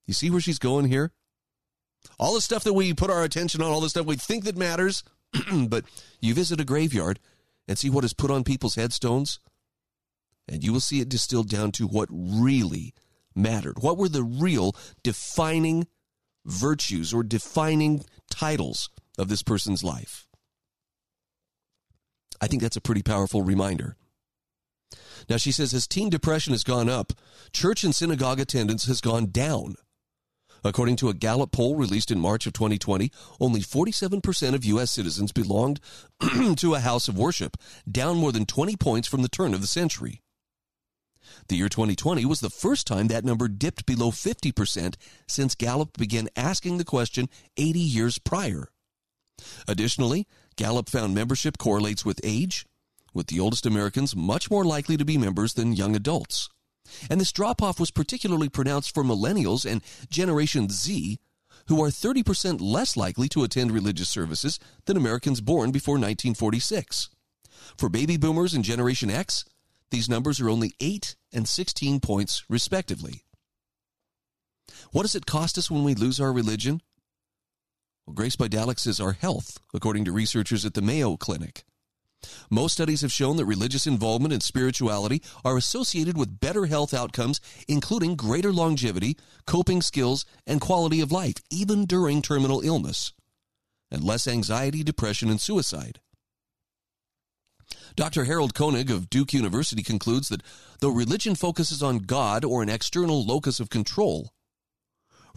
You see where she's going here? All the stuff that we put our attention on, all the stuff we think that matters, but you visit a graveyard and see what is put on people's headstones, and you will see it distilled down to what really mattered. What were the real defining virtues or defining titles of this person's life. I think that's a pretty powerful reminder. Now, she says as teen depression has gone up, church and synagogue attendance has gone down. According to a Gallup poll released in March of 2020, only 47% of U.S. citizens belonged to a house of worship, down more than 20 points from the turn of the century. The year 2020 was the first time that number dipped below 50% since Gallup began asking the question 80 years prior. Additionally, Gallup found membership correlates with age, with the oldest Americans much more likely to be members than young adults. And this drop off was particularly pronounced for millennials and Generation Z, who are 30% less likely to attend religious services than Americans born before 1946. For baby boomers and Generation X, these numbers are only 8 and 16 points, respectively. What does it cost us when we lose our religion? Well, Grace Bydalek is our health, according to researchers at the Mayo Clinic. Most studies have shown that religious involvement and spirituality are associated with better health outcomes, including greater longevity, coping skills, and quality of life, even during terminal illness, and less anxiety, depression, and suicide. Dr. Harold Koenig of Duke University concludes that though religion focuses on God or an external locus of control,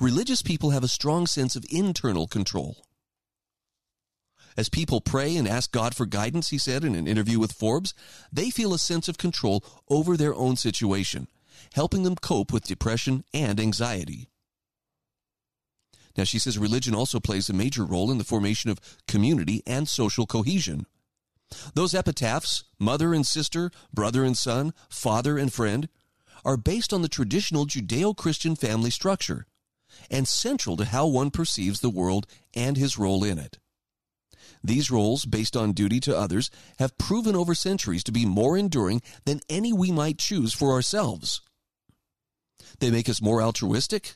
religious people have a strong sense of internal control. As people pray and ask God for guidance, he said in an interview with Forbes, they feel a sense of control over their own situation, helping them cope with depression and anxiety. Now, she says religion also plays a major role in the formation of community and social cohesion. Those epitaphs, mother and sister, brother and son, father and friend, are based on the traditional Judeo Christian family structure and central to how one perceives the world and his role in it. These roles, based on duty to others, have proven over centuries to be more enduring than any we might choose for ourselves. They make us more altruistic,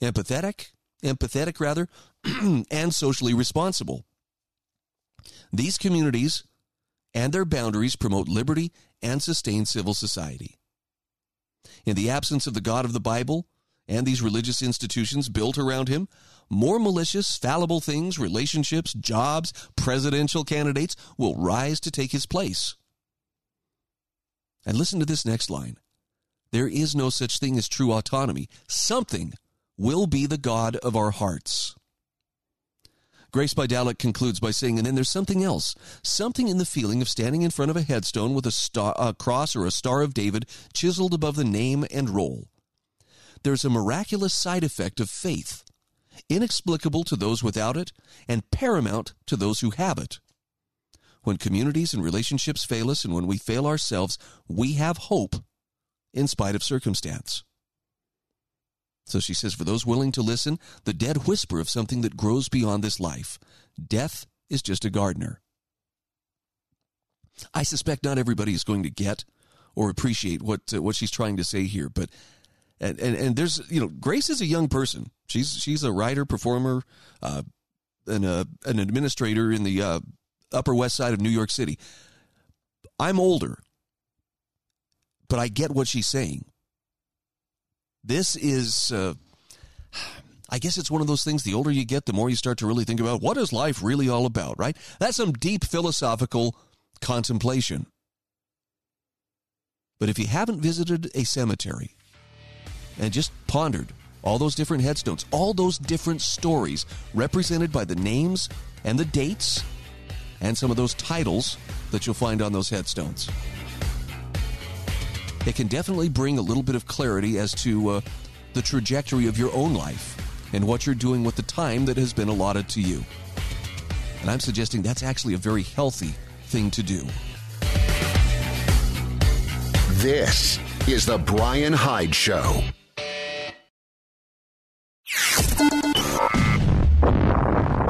empathetic, empathetic rather, and socially responsible. These communities and their boundaries promote liberty and sustain civil society. In the absence of the God of the Bible and these religious institutions built around him, more malicious, fallible things, relationships, jobs, presidential candidates will rise to take his place. And listen to this next line There is no such thing as true autonomy. Something will be the God of our hearts. Grace Bydalek concludes by saying, and then there's something else, something in the feeling of standing in front of a headstone with a, star, a cross or a star of David chiseled above the name and role. There's a miraculous side effect of faith, inexplicable to those without it, and paramount to those who have it. When communities and relationships fail us, and when we fail ourselves, we have hope in spite of circumstance. So she says, for those willing to listen, the dead whisper of something that grows beyond this life. Death is just a gardener. I suspect not everybody is going to get or appreciate what uh, what she's trying to say here, but and, and and there's you know Grace is a young person. She's she's a writer, performer, uh, and a, an administrator in the uh, Upper West Side of New York City. I'm older, but I get what she's saying. This is, uh, I guess it's one of those things. The older you get, the more you start to really think about what is life really all about, right? That's some deep philosophical contemplation. But if you haven't visited a cemetery and just pondered all those different headstones, all those different stories represented by the names and the dates and some of those titles that you'll find on those headstones it can definitely bring a little bit of clarity as to uh, the trajectory of your own life and what you're doing with the time that has been allotted to you. And I'm suggesting that's actually a very healthy thing to do. This is the Brian Hyde Show.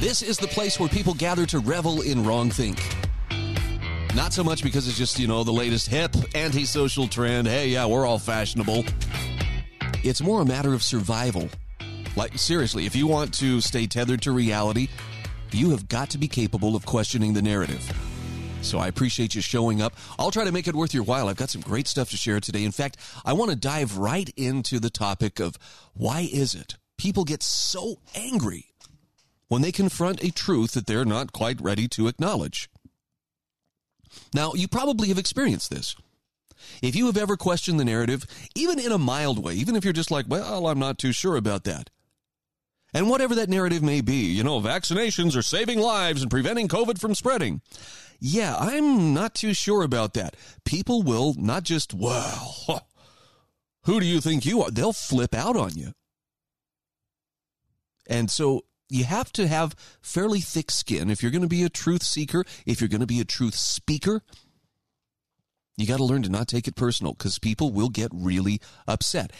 This is the place where people gather to revel in wrong think. Not so much because it's just, you know, the latest hip antisocial trend. Hey, yeah, we're all fashionable. It's more a matter of survival. Like, seriously, if you want to stay tethered to reality, you have got to be capable of questioning the narrative. So I appreciate you showing up. I'll try to make it worth your while. I've got some great stuff to share today. In fact, I want to dive right into the topic of why is it people get so angry when they confront a truth that they're not quite ready to acknowledge. Now, you probably have experienced this. If you have ever questioned the narrative, even in a mild way, even if you're just like, well, I'm not too sure about that. And whatever that narrative may be, you know, vaccinations are saving lives and preventing COVID from spreading. Yeah, I'm not too sure about that. People will not just, well, who do you think you are? They'll flip out on you. And so you have to have fairly thick skin if you're going to be a truth seeker, if you're going to be a truth speaker. You got to learn to not take it personal because people will get really upset.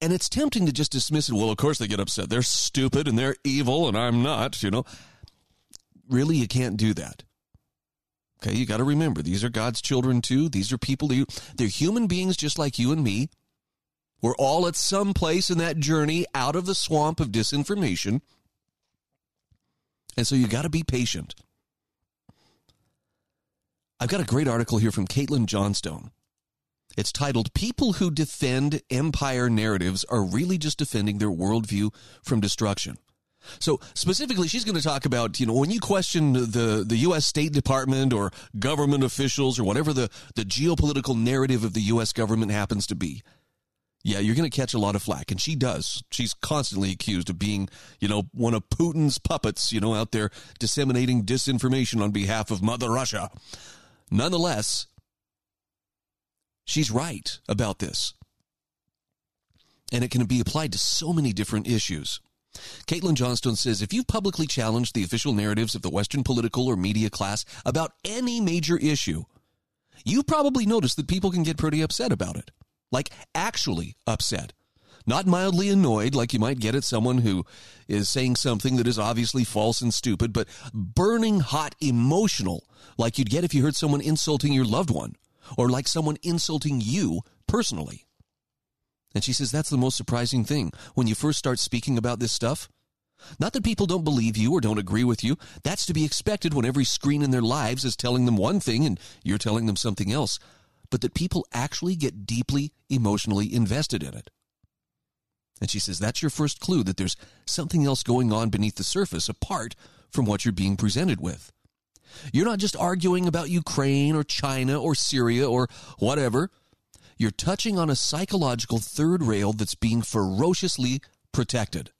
And it's tempting to just dismiss it. Well, of course they get upset. They're stupid and they're evil and I'm not, you know. Really, you can't do that. Okay, you got to remember these are God's children too. These are people you they're human beings just like you and me. We're all at some place in that journey out of the swamp of disinformation. And so you got to be patient. I've got a great article here from Caitlin Johnstone. It's titled People Who Defend Empire Narratives Are Really Just Defending Their Worldview from Destruction. So specifically, she's going to talk about, you know, when you question the, the U.S. State Department or government officials or whatever the, the geopolitical narrative of the U.S. government happens to be. Yeah, you're going to catch a lot of flack. And she does. She's constantly accused of being, you know, one of Putin's puppets, you know, out there disseminating disinformation on behalf of Mother Russia. Nonetheless, she's right about this. And it can be applied to so many different issues. Caitlin Johnstone says if you've publicly challenged the official narratives of the Western political or media class about any major issue, you probably noticed that people can get pretty upset about it. Like, actually upset. Not mildly annoyed, like you might get at someone who is saying something that is obviously false and stupid, but burning hot emotional, like you'd get if you heard someone insulting your loved one, or like someone insulting you personally. And she says that's the most surprising thing when you first start speaking about this stuff. Not that people don't believe you or don't agree with you. That's to be expected when every screen in their lives is telling them one thing and you're telling them something else. But that people actually get deeply emotionally invested in it. And she says that's your first clue that there's something else going on beneath the surface apart from what you're being presented with. You're not just arguing about Ukraine or China or Syria or whatever you're touching on a psychological third rail that's being ferociously protected.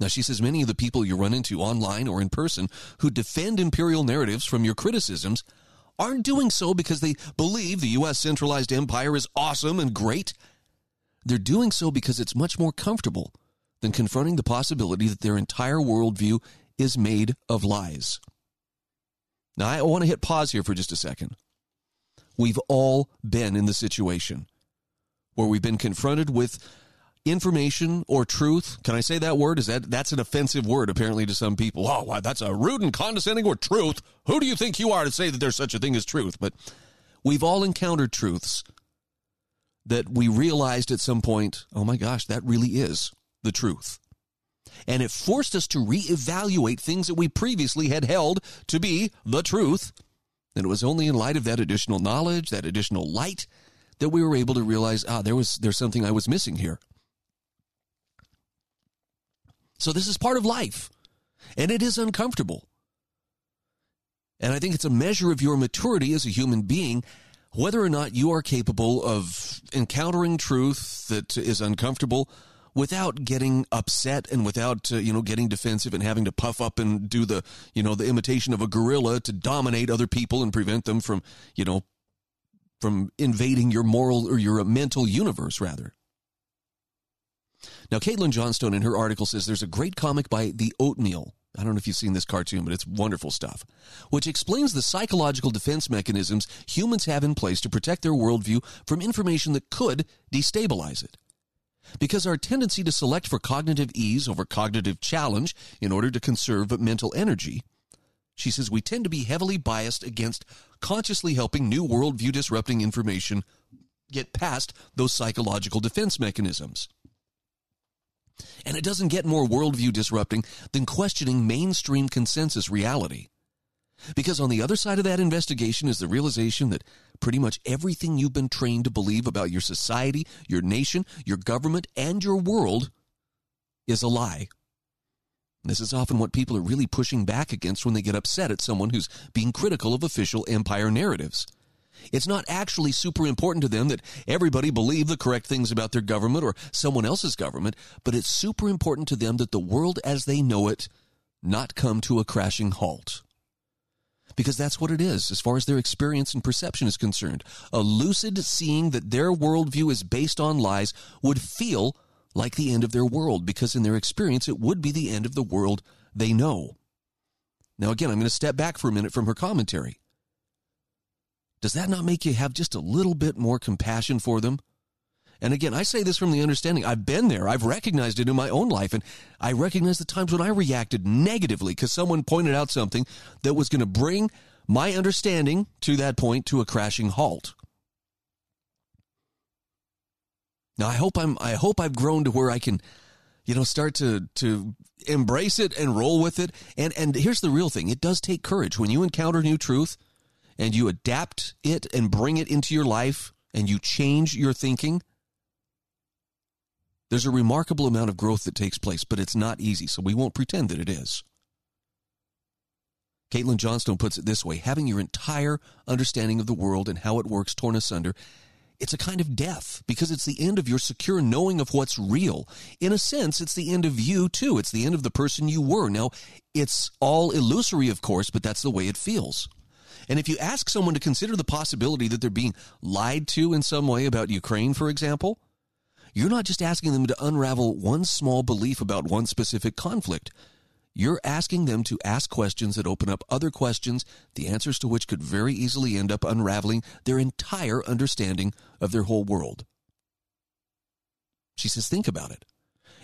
Now, she says many of the people you run into online or in person who defend imperial narratives from your criticisms aren't doing so because they believe the U.S. centralized empire is awesome and great. They're doing so because it's much more comfortable than confronting the possibility that their entire worldview is made of lies. Now, I want to hit pause here for just a second. We've all been in the situation where we've been confronted with information or truth. Can I say that word? Is that that's an offensive word apparently to some people? Oh, wow, that's a rude and condescending word. Truth. Who do you think you are to say that there's such a thing as truth? But we've all encountered truths that we realized at some point, oh my gosh, that really is the truth. And it forced us to reevaluate things that we previously had held to be the truth and it was only in light of that additional knowledge, that additional light, that we were able to realize, ah, there was there's something I was missing here. So this is part of life. And it is uncomfortable. And I think it's a measure of your maturity as a human being whether or not you are capable of encountering truth that is uncomfortable without getting upset and without uh, you know getting defensive and having to puff up and do the you know the imitation of a gorilla to dominate other people and prevent them from you know from invading your moral or your mental universe rather now caitlin johnstone in her article says there's a great comic by the oatmeal I don't know if you've seen this cartoon, but it's wonderful stuff, which explains the psychological defense mechanisms humans have in place to protect their worldview from information that could destabilize it. Because our tendency to select for cognitive ease over cognitive challenge in order to conserve mental energy, she says we tend to be heavily biased against consciously helping new worldview disrupting information get past those psychological defense mechanisms. And it doesn't get more worldview disrupting than questioning mainstream consensus reality. Because on the other side of that investigation is the realization that pretty much everything you've been trained to believe about your society, your nation, your government, and your world is a lie. This is often what people are really pushing back against when they get upset at someone who's being critical of official empire narratives. It's not actually super important to them that everybody believe the correct things about their government or someone else's government, but it's super important to them that the world as they know it not come to a crashing halt because that's what it is as far as their experience and perception is concerned. A lucid seeing that their worldview is based on lies would feel like the end of their world because in their experience it would be the end of the world they know. Now, again, I'm going to step back for a minute from her commentary. Does that not make you have just a little bit more compassion for them? And again, I say this from the understanding I've been there. I've recognized it in my own life. And I recognize the times when I reacted negatively because someone pointed out something that was going to bring my understanding to that point to a crashing halt. Now I hope I'm I hope I've grown to where I can you know start to to embrace it and roll with it and and here's the real thing it does take courage when you encounter new truth and you adapt it and bring it into your life and you change your thinking there's a remarkable amount of growth that takes place but it's not easy so we won't pretend that it is Caitlin Johnstone puts it this way having your entire understanding of the world and how it works torn asunder it's a kind of death because it's the end of your secure knowing of what's real. In a sense, it's the end of you too. It's the end of the person you were. Now, it's all illusory, of course, but that's the way it feels. And if you ask someone to consider the possibility that they're being lied to in some way about Ukraine, for example, you're not just asking them to unravel one small belief about one specific conflict. You're asking them to ask questions that open up other questions, the answers to which could very easily end up unraveling their entire understanding of their whole world. She says, think about it.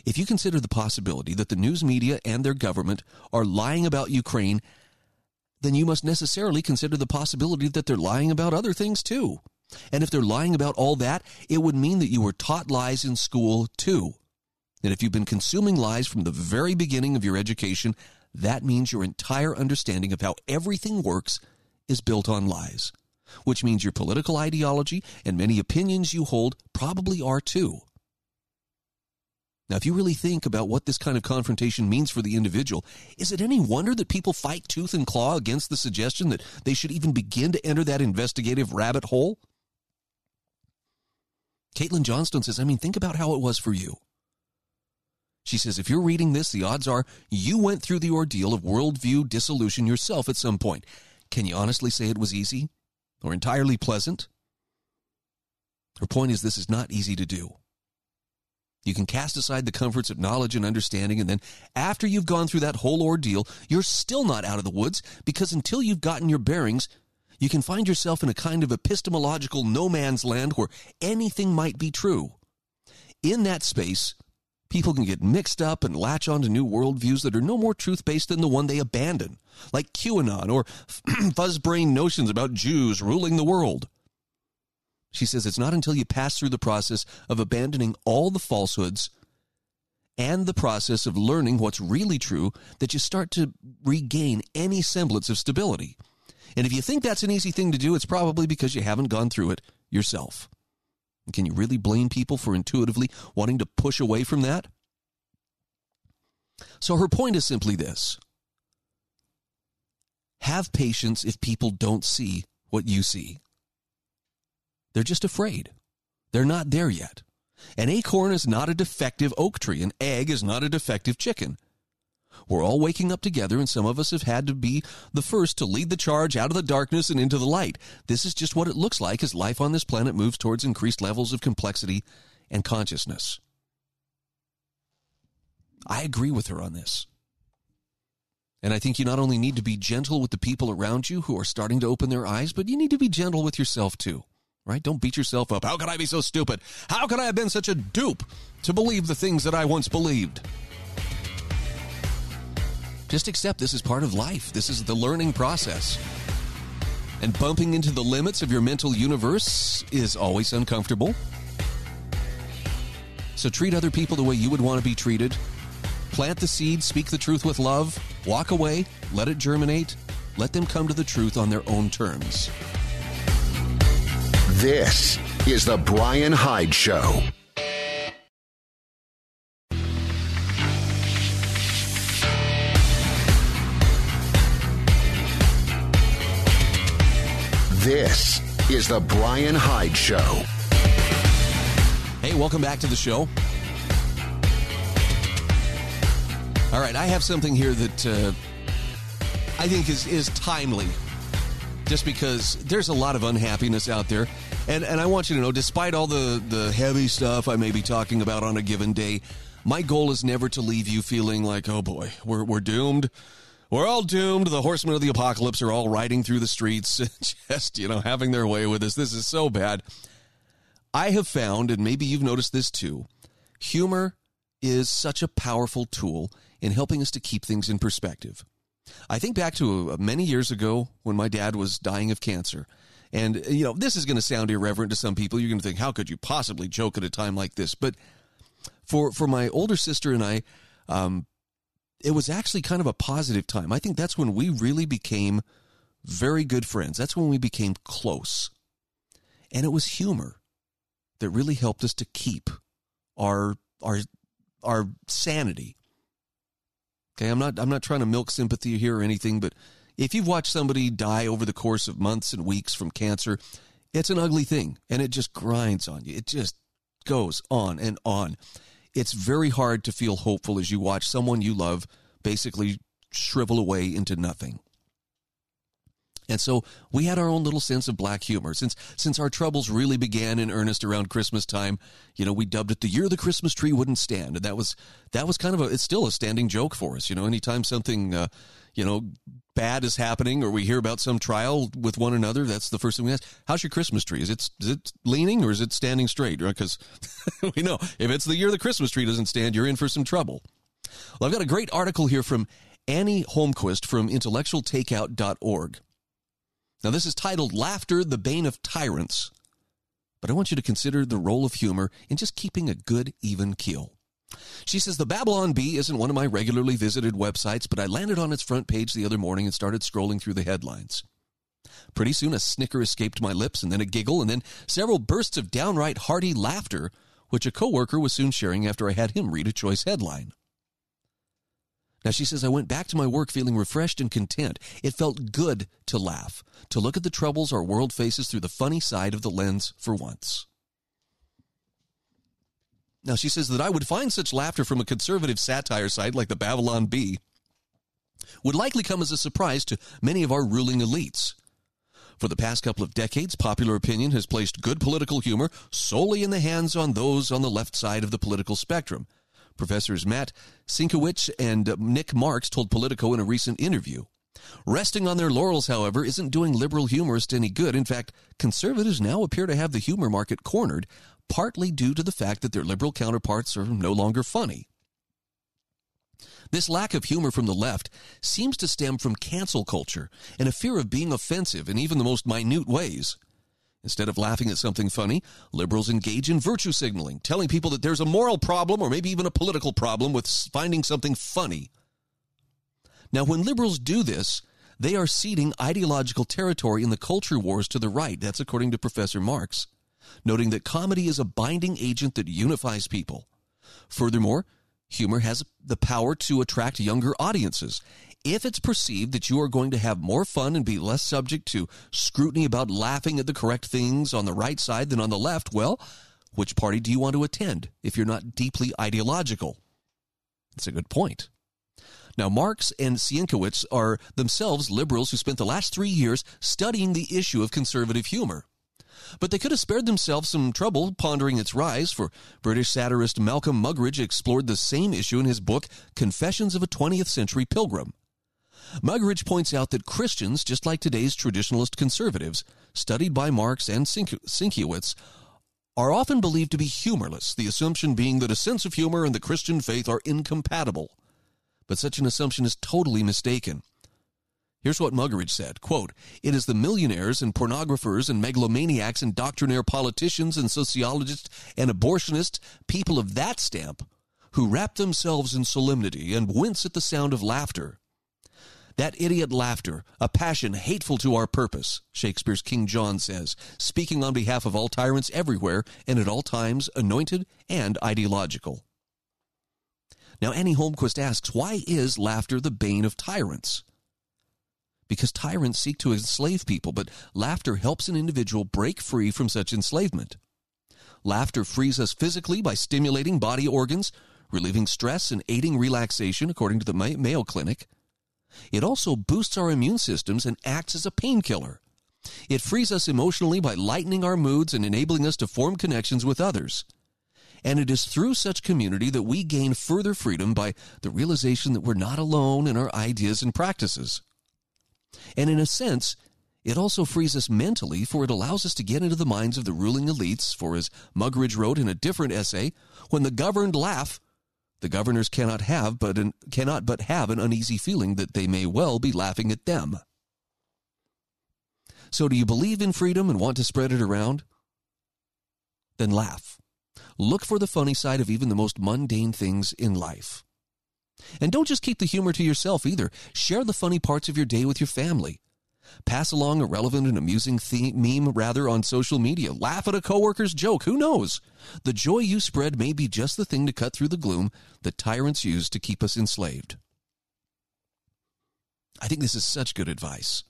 If you consider the possibility that the news media and their government are lying about Ukraine, then you must necessarily consider the possibility that they're lying about other things too. And if they're lying about all that, it would mean that you were taught lies in school too that if you've been consuming lies from the very beginning of your education, that means your entire understanding of how everything works is built on lies, which means your political ideology and many opinions you hold probably are too. Now, if you really think about what this kind of confrontation means for the individual, is it any wonder that people fight tooth and claw against the suggestion that they should even begin to enter that investigative rabbit hole? Caitlin Johnstone says, I mean, think about how it was for you. She says, if you're reading this, the odds are you went through the ordeal of worldview dissolution yourself at some point. Can you honestly say it was easy or entirely pleasant? Her point is, this is not easy to do. You can cast aside the comforts of knowledge and understanding, and then after you've gone through that whole ordeal, you're still not out of the woods because until you've gotten your bearings, you can find yourself in a kind of epistemological no man's land where anything might be true. In that space, People can get mixed up and latch onto new worldviews that are no more truth based than the one they abandon, like QAnon or fuzzbrain notions about Jews ruling the world. She says it's not until you pass through the process of abandoning all the falsehoods and the process of learning what's really true that you start to regain any semblance of stability. And if you think that's an easy thing to do, it's probably because you haven't gone through it yourself. Can you really blame people for intuitively wanting to push away from that? So her point is simply this have patience if people don't see what you see. They're just afraid. They're not there yet. An acorn is not a defective oak tree. An egg is not a defective chicken. We're all waking up together, and some of us have had to be the first to lead the charge out of the darkness and into the light. This is just what it looks like as life on this planet moves towards increased levels of complexity and consciousness. I agree with her on this. And I think you not only need to be gentle with the people around you who are starting to open their eyes, but you need to be gentle with yourself too. Right? Don't beat yourself up. How could I be so stupid? How could I have been such a dupe to believe the things that I once believed? Just accept this is part of life. This is the learning process. And bumping into the limits of your mental universe is always uncomfortable. So treat other people the way you would want to be treated. Plant the seed, speak the truth with love, walk away, let it germinate, let them come to the truth on their own terms. This is The Brian Hyde Show. This is The Brian Hyde Show. Hey, welcome back to the show. All right, I have something here that uh, I think is, is timely just because there's a lot of unhappiness out there. And, and I want you to know, despite all the, the heavy stuff I may be talking about on a given day, my goal is never to leave you feeling like, oh boy, we're, we're doomed we're all doomed. The horsemen of the apocalypse are all riding through the streets, just, you know, having their way with us. This is so bad. I have found, and maybe you've noticed this too, humor is such a powerful tool in helping us to keep things in perspective. I think back to uh, many years ago when my dad was dying of cancer. And, you know, this is going to sound irreverent to some people. You're going to think, how could you possibly joke at a time like this? But for, for my older sister and I, um, it was actually kind of a positive time. I think that's when we really became very good friends. That's when we became close. And it was humor that really helped us to keep our our our sanity. Okay, I'm not I'm not trying to milk sympathy here or anything, but if you've watched somebody die over the course of months and weeks from cancer, it's an ugly thing and it just grinds on you. It just goes on and on. It's very hard to feel hopeful as you watch someone you love basically shrivel away into nothing. And so we had our own little sense of black humor. Since since our troubles really began in earnest around Christmas time, you know, we dubbed it the year the Christmas tree wouldn't stand. And that was that was kind of a it's still a standing joke for us, you know, anytime something uh, you know, bad is happening or we hear about some trial with one another, that's the first thing we ask. How's your Christmas tree? Is it is it leaning or is it standing straight? Because we know if it's the year the Christmas tree doesn't stand, you're in for some trouble. Well, I've got a great article here from Annie Holmquist from intellectualtakeout.org. Now, this is titled Laughter, the Bane of Tyrants, but I want you to consider the role of humor in just keeping a good, even keel. She says, The Babylon Bee isn't one of my regularly visited websites, but I landed on its front page the other morning and started scrolling through the headlines. Pretty soon, a snicker escaped my lips, and then a giggle, and then several bursts of downright hearty laughter, which a coworker was soon sharing after I had him read a choice headline. Now, she says, I went back to my work feeling refreshed and content. It felt good to laugh, to look at the troubles our world faces through the funny side of the lens for once. Now, she says that I would find such laughter from a conservative satire site like the Babylon Bee would likely come as a surprise to many of our ruling elites. For the past couple of decades, popular opinion has placed good political humor solely in the hands on those on the left side of the political spectrum. Professors Matt Sienkiewicz and Nick Marx told Politico in a recent interview. Resting on their laurels, however, isn't doing liberal humorists any good. In fact, conservatives now appear to have the humor market cornered, partly due to the fact that their liberal counterparts are no longer funny. This lack of humor from the left seems to stem from cancel culture and a fear of being offensive in even the most minute ways. Instead of laughing at something funny, liberals engage in virtue signaling, telling people that there's a moral problem or maybe even a political problem with finding something funny. Now, when liberals do this, they are ceding ideological territory in the culture wars to the right. That's according to Professor Marx, noting that comedy is a binding agent that unifies people. Furthermore, humor has the power to attract younger audiences if it's perceived that you are going to have more fun and be less subject to scrutiny about laughing at the correct things on the right side than on the left, well, which party do you want to attend if you're not deeply ideological? That's a good point. Now, Marx and Sienkiewicz are themselves liberals who spent the last three years studying the issue of conservative humor. But they could have spared themselves some trouble pondering its rise, for British satirist Malcolm Muggeridge explored the same issue in his book Confessions of a 20th Century Pilgrim. Muggeridge points out that Christians, just like today's traditionalist conservatives, studied by Marx and Sienkiewicz, are often believed to be humorless, the assumption being that a sense of humor and the Christian faith are incompatible. But such an assumption is totally mistaken. Here's what Muggeridge said quote, It is the millionaires and pornographers and megalomaniacs and doctrinaire politicians and sociologists and abortionists, people of that stamp, who wrap themselves in solemnity and wince at the sound of laughter. That idiot laughter, a passion hateful to our purpose, Shakespeare's King John says, speaking on behalf of all tyrants everywhere and at all times, anointed and ideological. Now, Annie Holmquist asks, why is laughter the bane of tyrants? Because tyrants seek to enslave people, but laughter helps an individual break free from such enslavement. Laughter frees us physically by stimulating body organs, relieving stress, and aiding relaxation, according to the Mayo Clinic. It also boosts our immune systems and acts as a painkiller. It frees us emotionally by lightening our moods and enabling us to form connections with others. And it is through such community that we gain further freedom by the realization that we're not alone in our ideas and practices. And in a sense, It also frees us mentally, for it allows us to get into the minds of the ruling elites, for as Muggeridge wrote in a different essay, when the governed laugh, the governors cannot have but an, cannot but have an uneasy feeling that they may well be laughing at them. So do you believe in freedom and want to spread it around? Then laugh. Look for the funny side of even the most mundane things in life. And don't just keep the humor to yourself either. Share the funny parts of your day with your family. Pass along a relevant and amusing theme, meme rather on social media. Laugh at a coworker's joke. Who knows? The joy you spread may be just the thing to cut through the gloom that tyrants use to keep us enslaved. I think this is such good advice.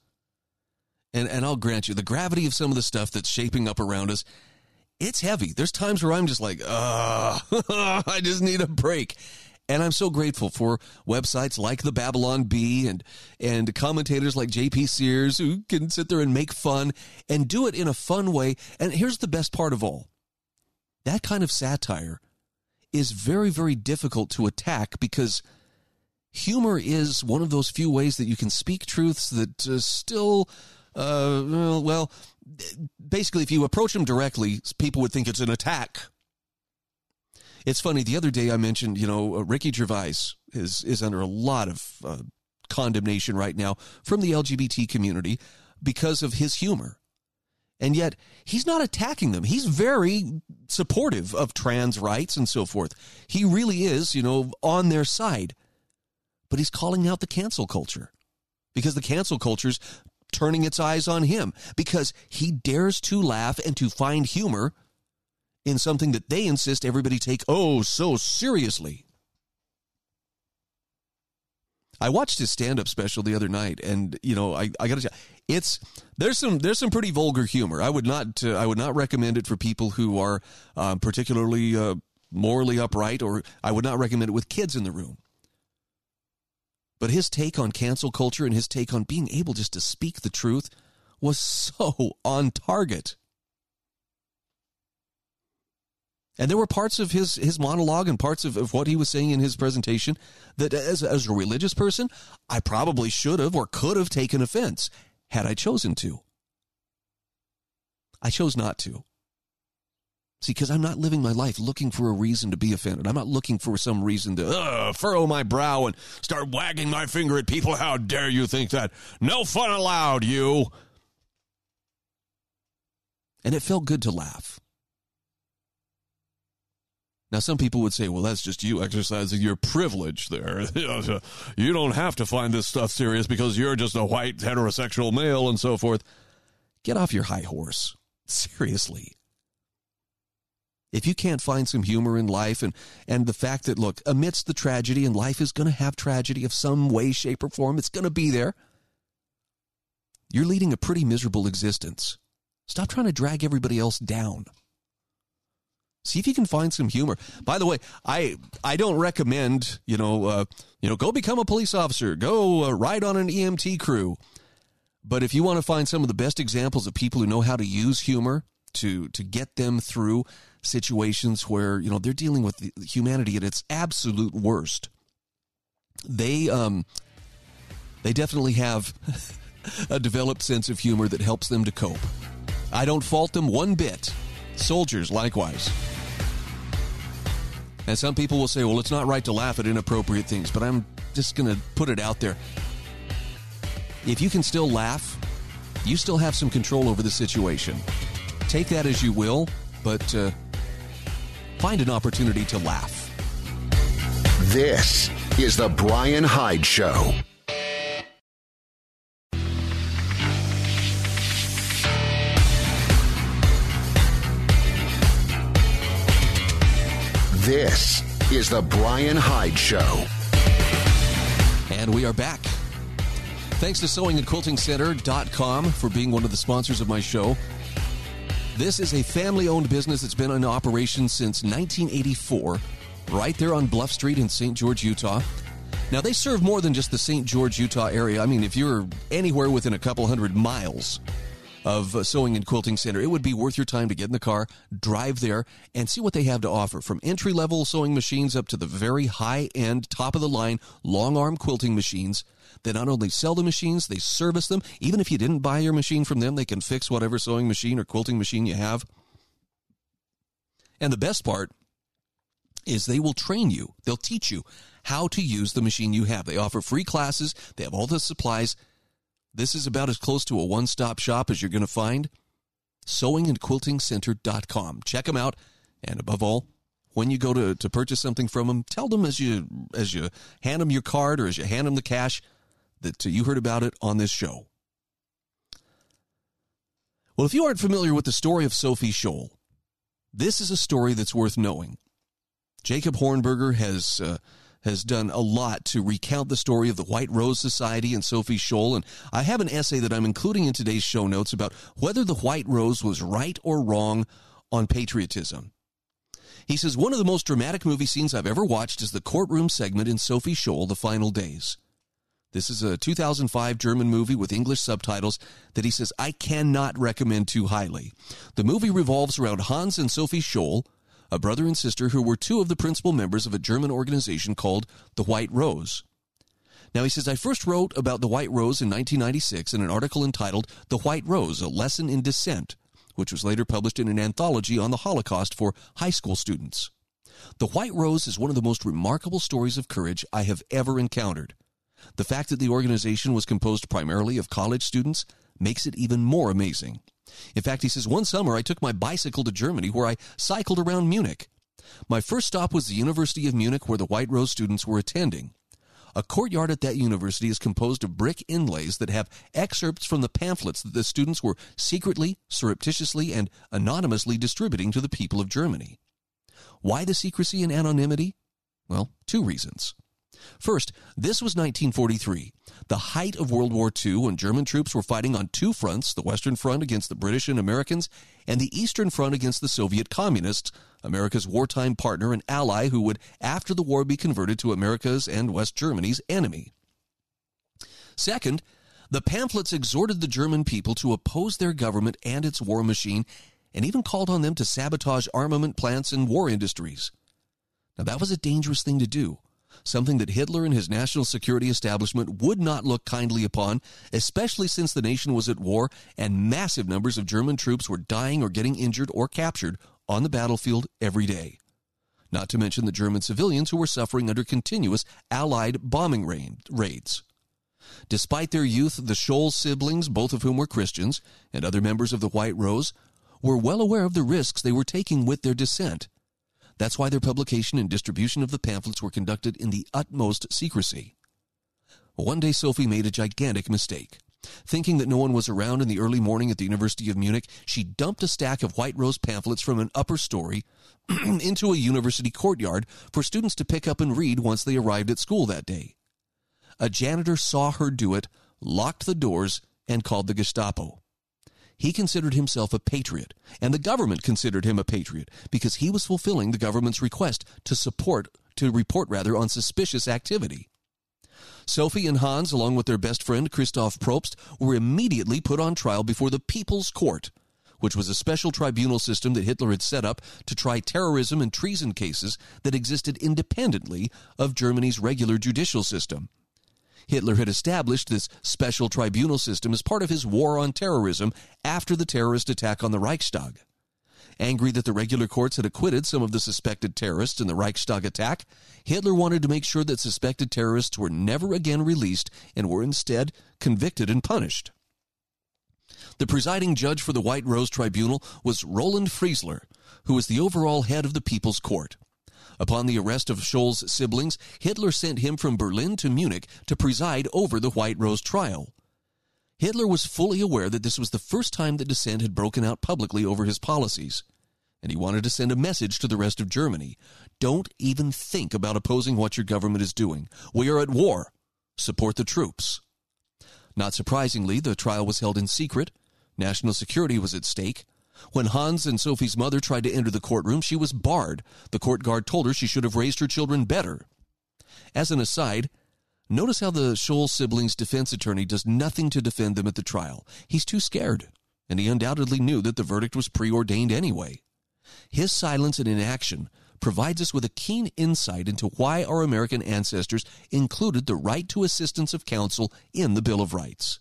And and I'll grant you the gravity of some of the stuff that's shaping up around us, it's heavy. There's times where I'm just like, uh, I just need a break. And I'm so grateful for websites like the Babylon Bee and and commentators like JP Sears who can sit there and make fun and do it in a fun way. And here's the best part of all. That kind of satire is very very difficult to attack because humor is one of those few ways that you can speak truths that uh, still uh, well basically if you approach them directly people would think it's an attack it's funny. The other day I mentioned, you know, uh, Ricky Gervais is is under a lot of uh, condemnation right now from the LGBT community because of his humor. And yet, he's not attacking them. He's very supportive of trans rights and so forth. He really is, you know, on their side. But he's calling out the cancel culture because the cancel culture's turning its eyes on him because he dares to laugh and to find humor in something that they insist everybody take oh so seriously. I watched his stand-up special the other night, and you know, I, I got to tell it's there's some there's some pretty vulgar humor. I would not uh, I would not recommend it for people who are uh, particularly uh, morally upright, or I would not recommend it with kids in the room. But his take on cancel culture and his take on being able just to speak the truth was so on target. And there were parts of his, his monologue and parts of, of what he was saying in his presentation that, as, as a religious person, I probably should have or could have taken offense had I chosen to. I chose not to. See, because I'm not living my life looking for a reason to be offended. I'm not looking for some reason to uh, furrow my brow and start wagging my finger at people. How dare you think that? No fun allowed, you. And it felt good to laugh. Now, some people would say, well, that's just you exercising your privilege there. you don't have to find this stuff serious because you're just a white heterosexual male and so forth. Get off your high horse. Seriously. If you can't find some humor in life and, and the fact that, look, amidst the tragedy, and life is going to have tragedy of some way, shape, or form, it's going to be there, you're leading a pretty miserable existence. Stop trying to drag everybody else down. See if you can find some humor. By the way, I I don't recommend you know uh, you know go become a police officer, go uh, ride on an EMT crew. But if you want to find some of the best examples of people who know how to use humor to to get them through situations where you know they're dealing with humanity at its absolute worst, they um they definitely have a developed sense of humor that helps them to cope. I don't fault them one bit. Soldiers likewise. And some people will say, well, it's not right to laugh at inappropriate things, but I'm just going to put it out there. If you can still laugh, you still have some control over the situation. Take that as you will, but uh, find an opportunity to laugh. This is The Brian Hyde Show. This is The Brian Hyde Show. And we are back. Thanks to sewingandquiltingcenter.com for being one of the sponsors of my show. This is a family owned business that's been in operation since 1984, right there on Bluff Street in St. George, Utah. Now, they serve more than just the St. George, Utah area. I mean, if you're anywhere within a couple hundred miles, of Sewing and Quilting Center. It would be worth your time to get in the car, drive there, and see what they have to offer from entry level sewing machines up to the very high end, top of the line, long arm quilting machines. They not only sell the machines, they service them. Even if you didn't buy your machine from them, they can fix whatever sewing machine or quilting machine you have. And the best part is they will train you. They'll teach you how to use the machine you have. They offer free classes. They have all the supplies. This is about as close to a one-stop shop as you're going to find. Sewingandquiltingcenter.com. Check them out. And above all, when you go to, to purchase something from them, tell them as you as you hand them your card or as you hand them the cash that you heard about it on this show. Well, if you aren't familiar with the story of Sophie Scholl, this is a story that's worth knowing. Jacob Hornberger has uh, has done a lot to recount the story of the White Rose Society and Sophie Scholl, and I have an essay that I'm including in today's show notes about whether the White Rose was right or wrong on patriotism. He says one of the most dramatic movie scenes I've ever watched is the courtroom segment in Sophie Scholl, The Final Days. This is a 2005 German movie with English subtitles that he says I cannot recommend too highly. The movie revolves around Hans and Sophie Scholl, a brother and sister who were two of the principal members of a German organization called the White Rose. Now, he says, I first wrote about the White Rose in 1996 in an article entitled The White Rose, A Lesson in Dissent, which was later published in an anthology on the Holocaust for high school students. The White Rose is one of the most remarkable stories of courage I have ever encountered. The fact that the organization was composed primarily of college students makes it even more amazing. In fact, he says, one summer I took my bicycle to Germany where I cycled around Munich. My first stop was the University of Munich where the White Rose students were attending. A courtyard at that university is composed of brick inlays that have excerpts from the pamphlets that the students were secretly, surreptitiously, and anonymously distributing to the people of Germany. Why the secrecy and anonymity? Well, two reasons. First, this was 1943, the height of World War II when German troops were fighting on two fronts the Western Front against the British and Americans, and the Eastern Front against the Soviet Communists, America's wartime partner and ally who would, after the war, be converted to America's and West Germany's enemy. Second, the pamphlets exhorted the German people to oppose their government and its war machine, and even called on them to sabotage armament plants and war industries. Now, that was a dangerous thing to do something that Hitler and his national security establishment would not look kindly upon, especially since the nation was at war and massive numbers of German troops were dying or getting injured or captured on the battlefield every day. Not to mention the German civilians who were suffering under continuous Allied bombing raids. Despite their youth, the Scholl siblings, both of whom were Christians, and other members of the White Rose, were well aware of the risks they were taking with their dissent that's why their publication and distribution of the pamphlets were conducted in the utmost secrecy. One day, Sophie made a gigantic mistake. Thinking that no one was around in the early morning at the University of Munich, she dumped a stack of White Rose pamphlets from an upper story into a university courtyard for students to pick up and read once they arrived at school that day. A janitor saw her do it, locked the doors, and called the Gestapo. He considered himself a patriot, and the government considered him a patriot because he was fulfilling the government's request to support to report rather on suspicious activity. Sophie and Hans, along with their best friend Christoph Probst, were immediately put on trial before the People's Court, which was a special tribunal system that Hitler had set up to try terrorism and treason cases that existed independently of Germany's regular judicial system. Hitler had established this special tribunal system as part of his war on terrorism after the terrorist attack on the Reichstag. Angry that the regular courts had acquitted some of the suspected terrorists in the Reichstag attack, Hitler wanted to make sure that suspected terrorists were never again released and were instead convicted and punished. The presiding judge for the White Rose Tribunal was Roland Freisler, who was the overall head of the People's Court. Upon the arrest of Scholl's siblings, Hitler sent him from Berlin to Munich to preside over the White Rose trial. Hitler was fully aware that this was the first time that dissent had broken out publicly over his policies, and he wanted to send a message to the rest of Germany. Don't even think about opposing what your government is doing. We are at war. Support the troops. Not surprisingly, the trial was held in secret. National security was at stake. When Hans and Sophie's mother tried to enter the courtroom, she was barred. The court guard told her she should have raised her children better. As an aside, notice how the Scholl siblings' defense attorney does nothing to defend them at the trial. He's too scared. and he undoubtedly knew that the verdict was preordained anyway. His silence and inaction provides us with a keen insight into why our American ancestors included the right to assistance of counsel in the Bill of Rights.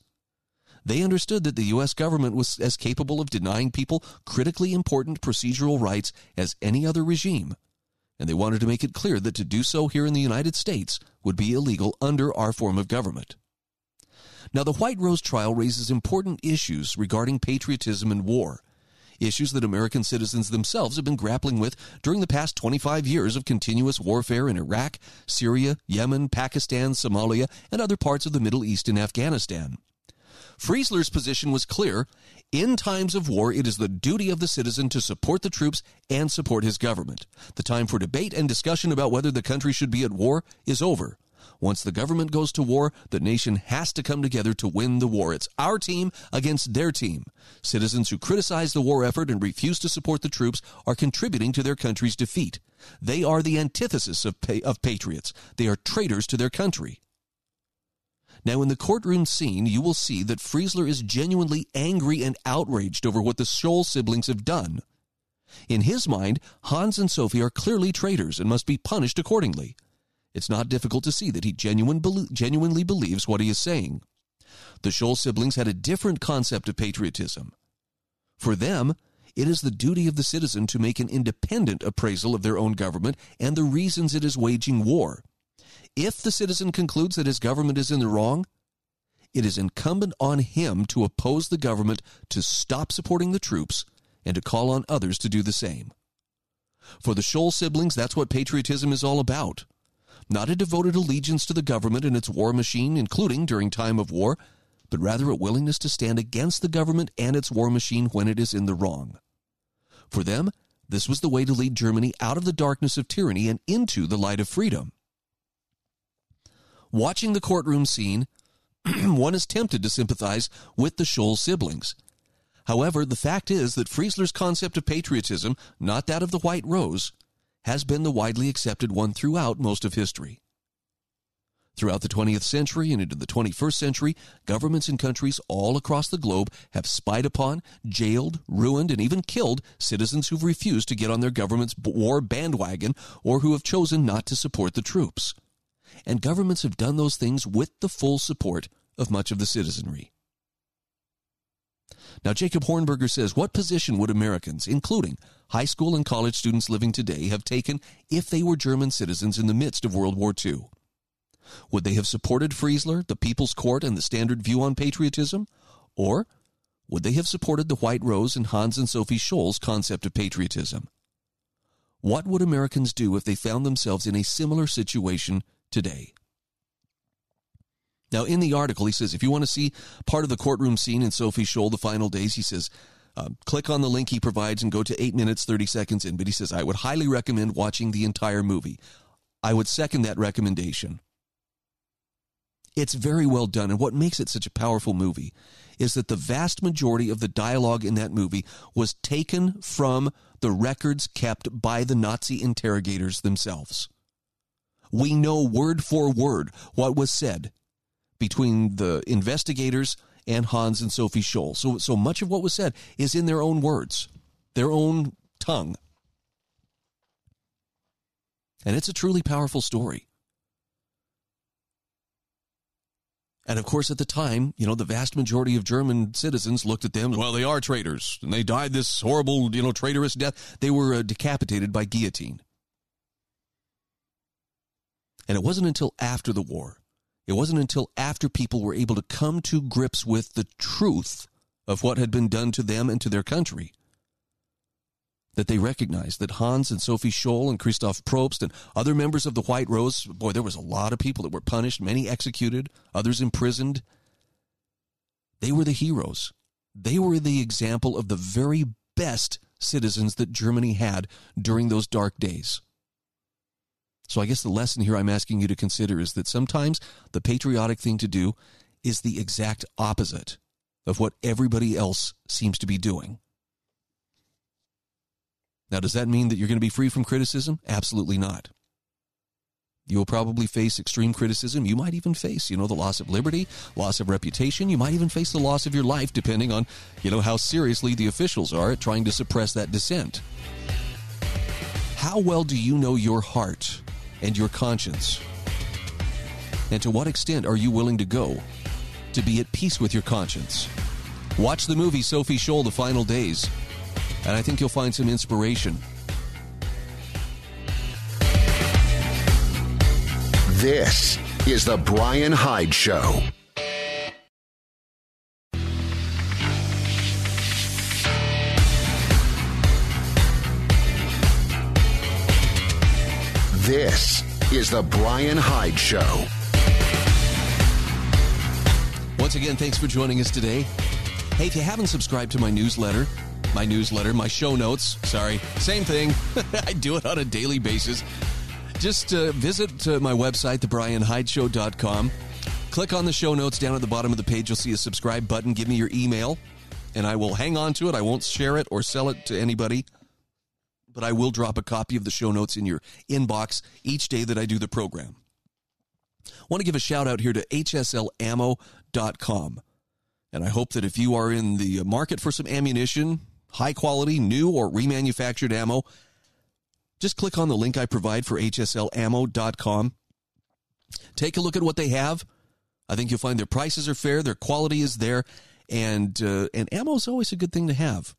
They understood that the U.S. government was as capable of denying people critically important procedural rights as any other regime, and they wanted to make it clear that to do so here in the United States would be illegal under our form of government. Now, the White Rose trial raises important issues regarding patriotism and war, issues that American citizens themselves have been grappling with during the past 25 years of continuous warfare in Iraq, Syria, Yemen, Pakistan, Somalia, and other parts of the Middle East and Afghanistan. Freisler's position was clear. In times of war, it is the duty of the citizen to support the troops and support his government. The time for debate and discussion about whether the country should be at war is over. Once the government goes to war, the nation has to come together to win the war. It's our team against their team. Citizens who criticize the war effort and refuse to support the troops are contributing to their country's defeat. They are the antithesis of, pa- of patriots. They are traitors to their country. Now, in the courtroom scene, you will see that Freisler is genuinely angry and outraged over what the Scholl siblings have done. In his mind, Hans and Sophie are clearly traitors and must be punished accordingly. It's not difficult to see that he genuine, genuinely believes what he is saying. The Scholl siblings had a different concept of patriotism. For them, it is the duty of the citizen to make an independent appraisal of their own government and the reasons it is waging war. If the citizen concludes that his government is in the wrong, it is incumbent on him to oppose the government to stop supporting the troops and to call on others to do the same. For the Scholl siblings, that's what patriotism is all about not a devoted allegiance to the government and its war machine, including during time of war, but rather a willingness to stand against the government and its war machine when it is in the wrong. For them, this was the way to lead Germany out of the darkness of tyranny and into the light of freedom. Watching the courtroom scene, one is tempted to sympathize with the Scholl siblings. However, the fact is that Freisler's concept of patriotism, not that of the White Rose, has been the widely accepted one throughout most of history. Throughout the 20th century and into the 21st century, governments in countries all across the globe have spied upon, jailed, ruined, and even killed citizens who've refused to get on their government's war bandwagon or who have chosen not to support the troops. And governments have done those things with the full support of much of the citizenry. Now, Jacob Hornberger says, What position would Americans, including high school and college students living today, have taken if they were German citizens in the midst of World War II? Would they have supported Freisler, the People's Court, and the standard view on patriotism? Or would they have supported the White Rose and Hans and Sophie Scholl's concept of patriotism? What would Americans do if they found themselves in a similar situation today? Now, in the article, he says if you want to see part of the courtroom scene in Sophie Scholl, the final days, he says, uh, click on the link he provides and go to 8 minutes 30 seconds in. But he says, I would highly recommend watching the entire movie. I would second that recommendation. It's very well done. And what makes it such a powerful movie is that the vast majority of the dialogue in that movie was taken from the records kept by the Nazi interrogators themselves. We know word for word what was said between the investigators and Hans and Sophie Scholl. So, so much of what was said is in their own words, their own tongue. And it's a truly powerful story. And of course, at the time, you know, the vast majority of German citizens looked at them, well, they are traitors, and they died this horrible, you know, traitorous death. They were uh, decapitated by guillotine. And it wasn't until after the war it wasn't until after people were able to come to grips with the truth of what had been done to them and to their country that they recognized that Hans and Sophie Scholl and Christoph Probst and other members of the White Rose, boy, there was a lot of people that were punished, many executed, others imprisoned. They were the heroes. They were the example of the very best citizens that Germany had during those dark days. So I guess the lesson here I'm asking you to consider is that sometimes the patriotic thing to do is the exact opposite of what everybody else seems to be doing. Now, does that mean that you're going to be free from criticism? Absolutely not. You will probably face extreme criticism. You might even face, you know, the loss of liberty, loss of reputation. You might even face the loss of your life, depending on, you know, how seriously the officials are at trying to suppress that dissent. How well do you know your heart and your conscience? And to what extent are you willing to go to be at peace with your conscience? Watch the movie Sophie Scholl, The Final Days, and I think you'll find some inspiration. This is The Brian Hyde Show. This is The Brian Hyde Show. Once again, thanks for joining us today. Hey, if you haven't subscribed to my newsletter, my newsletter, my show notes, sorry, same thing. I do it on a daily basis. Just uh, visit uh, my website, thebrianhydeshow.com. Click on the show notes down at the bottom of the page. You'll see a subscribe button. Give me your email, and I will hang on to it. I won't share it or sell it to anybody, but I will drop a copy of the show notes in your inbox each day that I do the program. I want to give a shout out here to hslammo.com. And I hope that if you are in the market for some ammunition, high quality, new or remanufactured ammo, just click on the link I provide for hslammo.com. Take a look at what they have. I think you'll find their prices are fair, their quality is there, and uh, and ammo is always a good thing to have.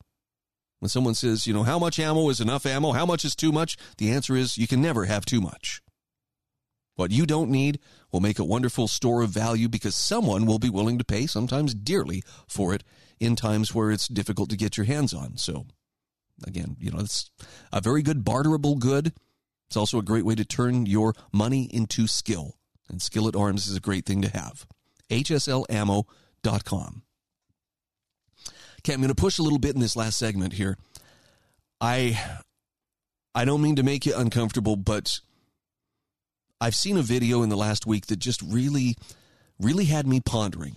When someone says, you know, how much ammo is enough ammo? How much is too much? The answer is you can never have too much. What you don't need will make a wonderful store of value because someone will be willing to pay, sometimes dearly, for it in times where it's difficult to get your hands on. So Again, you know, it's a very good barterable good. It's also a great way to turn your money into skill. And skill at Arms is a great thing to have. HSLammo.com. Okay, I'm going to push a little bit in this last segment here. I I don't mean to make you uncomfortable, but I've seen a video in the last week that just really really had me pondering.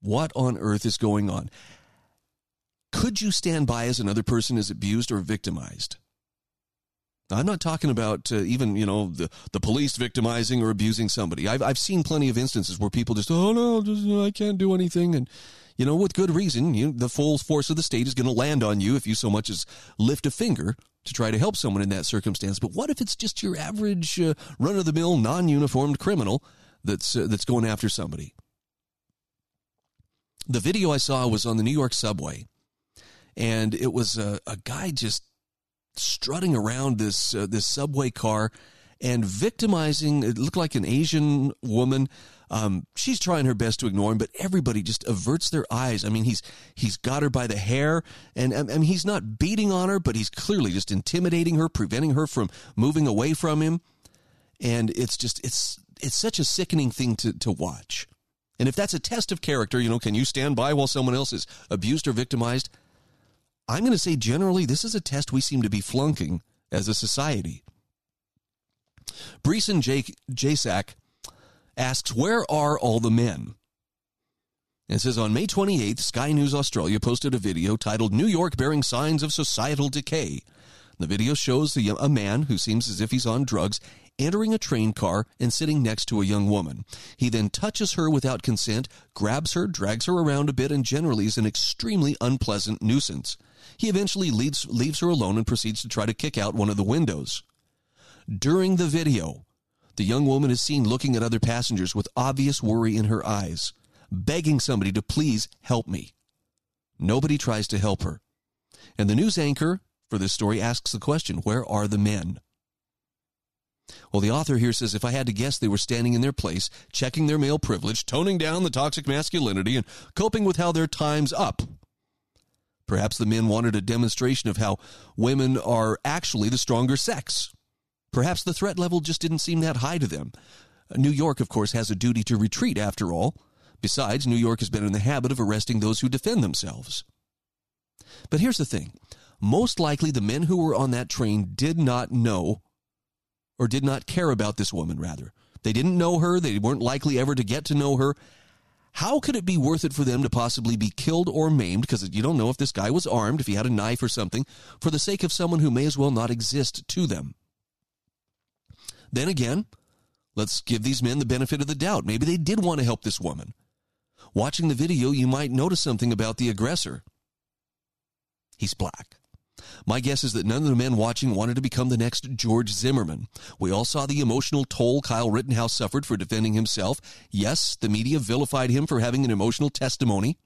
What on earth is going on? Could you stand by as another person is abused or victimized? I'm not talking about uh, even, you know, the, the police victimizing or abusing somebody. I've, I've seen plenty of instances where people just, oh, no, just, I can't do anything. And, you know, with good reason, you, the full force of the state is going to land on you if you so much as lift a finger to try to help someone in that circumstance. But what if it's just your average uh, run of the mill, non uniformed criminal that's, uh, that's going after somebody? The video I saw was on the New York subway and it was a, a guy just strutting around this uh, this subway car and victimizing. It looked like an Asian woman. Um, she's trying her best to ignore him, but everybody just averts their eyes. I mean, he's he's got her by the hair, and I mean, he's not beating on her, but he's clearly just intimidating her, preventing her from moving away from him. And it's just it's it's such a sickening thing to to watch. And if that's a test of character, you know, can you stand by while someone else is abused or victimized? I'm going to say generally, this is a test we seem to be flunking as a society. Breeson J- Jasak asks, Where are all the men? It says on May 28th, Sky News Australia posted a video titled New York Bearing Signs of Societal Decay. The video shows a man who seems as if he's on drugs entering a train car and sitting next to a young woman. He then touches her without consent, grabs her, drags her around a bit, and generally is an extremely unpleasant nuisance. He eventually leaves, leaves her alone and proceeds to try to kick out one of the windows. During the video, the young woman is seen looking at other passengers with obvious worry in her eyes, begging somebody to please help me. Nobody tries to help her. And the news anchor for this story asks the question where are the men? Well, the author here says if I had to guess, they were standing in their place, checking their male privilege, toning down the toxic masculinity, and coping with how their time's up. Perhaps the men wanted a demonstration of how women are actually the stronger sex. Perhaps the threat level just didn't seem that high to them. New York, of course, has a duty to retreat after all. Besides, New York has been in the habit of arresting those who defend themselves. But here's the thing most likely the men who were on that train did not know or did not care about this woman, rather. They didn't know her, they weren't likely ever to get to know her. How could it be worth it for them to possibly be killed or maimed? Because you don't know if this guy was armed, if he had a knife or something, for the sake of someone who may as well not exist to them. Then again, let's give these men the benefit of the doubt. Maybe they did want to help this woman. Watching the video, you might notice something about the aggressor. He's black. My guess is that none of the men watching wanted to become the next George Zimmerman. We all saw the emotional toll Kyle Rittenhouse suffered for defending himself. Yes, the media vilified him for having an emotional testimony.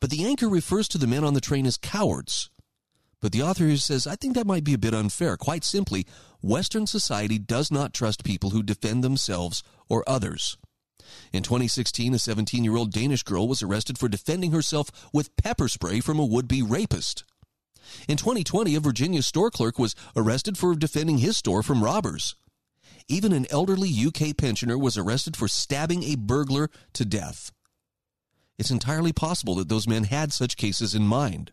But the anchor refers to the men on the train as cowards. But the author says, I think that might be a bit unfair. Quite simply, Western society does not trust people who defend themselves or others. In 2016, a 17 year old Danish girl was arrested for defending herself with pepper spray from a would be rapist. In 2020, a Virginia store clerk was arrested for defending his store from robbers. Even an elderly UK pensioner was arrested for stabbing a burglar to death. It's entirely possible that those men had such cases in mind.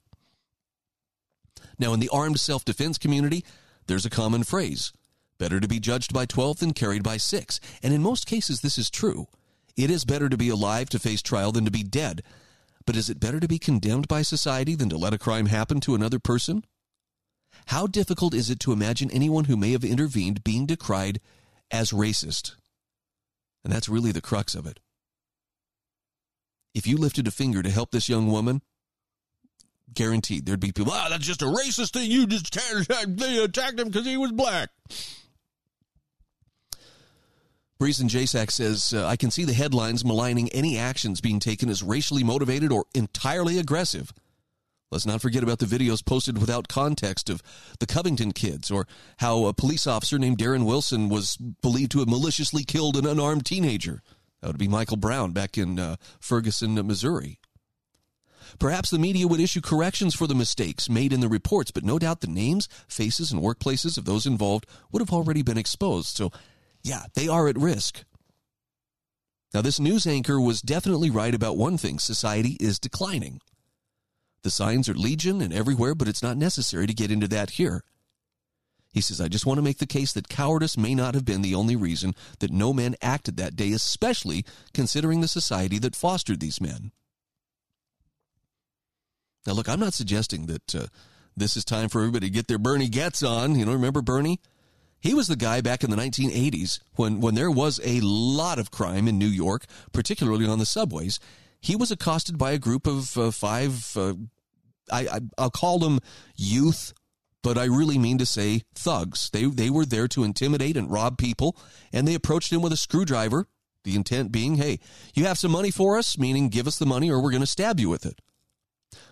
Now, in the armed self defense community, there's a common phrase better to be judged by 12 than carried by 6. And in most cases, this is true. It is better to be alive to face trial than to be dead. But is it better to be condemned by society than to let a crime happen to another person? How difficult is it to imagine anyone who may have intervened being decried as racist? And that's really the crux of it. If you lifted a finger to help this young woman, guaranteed there'd be people, ah, that's just a racist thing. You just attacked him because he was black. Breezen Jasak says, uh, I can see the headlines maligning any actions being taken as racially motivated or entirely aggressive. Let's not forget about the videos posted without context of the Covington kids or how a police officer named Darren Wilson was believed to have maliciously killed an unarmed teenager. That would be Michael Brown back in uh, Ferguson, Missouri. Perhaps the media would issue corrections for the mistakes made in the reports, but no doubt the names, faces, and workplaces of those involved would have already been exposed. So yeah, they are at risk. Now, this news anchor was definitely right about one thing society is declining. The signs are legion and everywhere, but it's not necessary to get into that here. He says, I just want to make the case that cowardice may not have been the only reason that no men acted that day, especially considering the society that fostered these men. Now, look, I'm not suggesting that uh, this is time for everybody to get their Bernie Goetz on. You know, remember Bernie? He was the guy back in the 1980s when, when there was a lot of crime in New York, particularly on the subways. He was accosted by a group of uh, five, uh, I, I, I'll call them youth, but I really mean to say thugs. They, they were there to intimidate and rob people, and they approached him with a screwdriver. The intent being, hey, you have some money for us, meaning give us the money or we're going to stab you with it.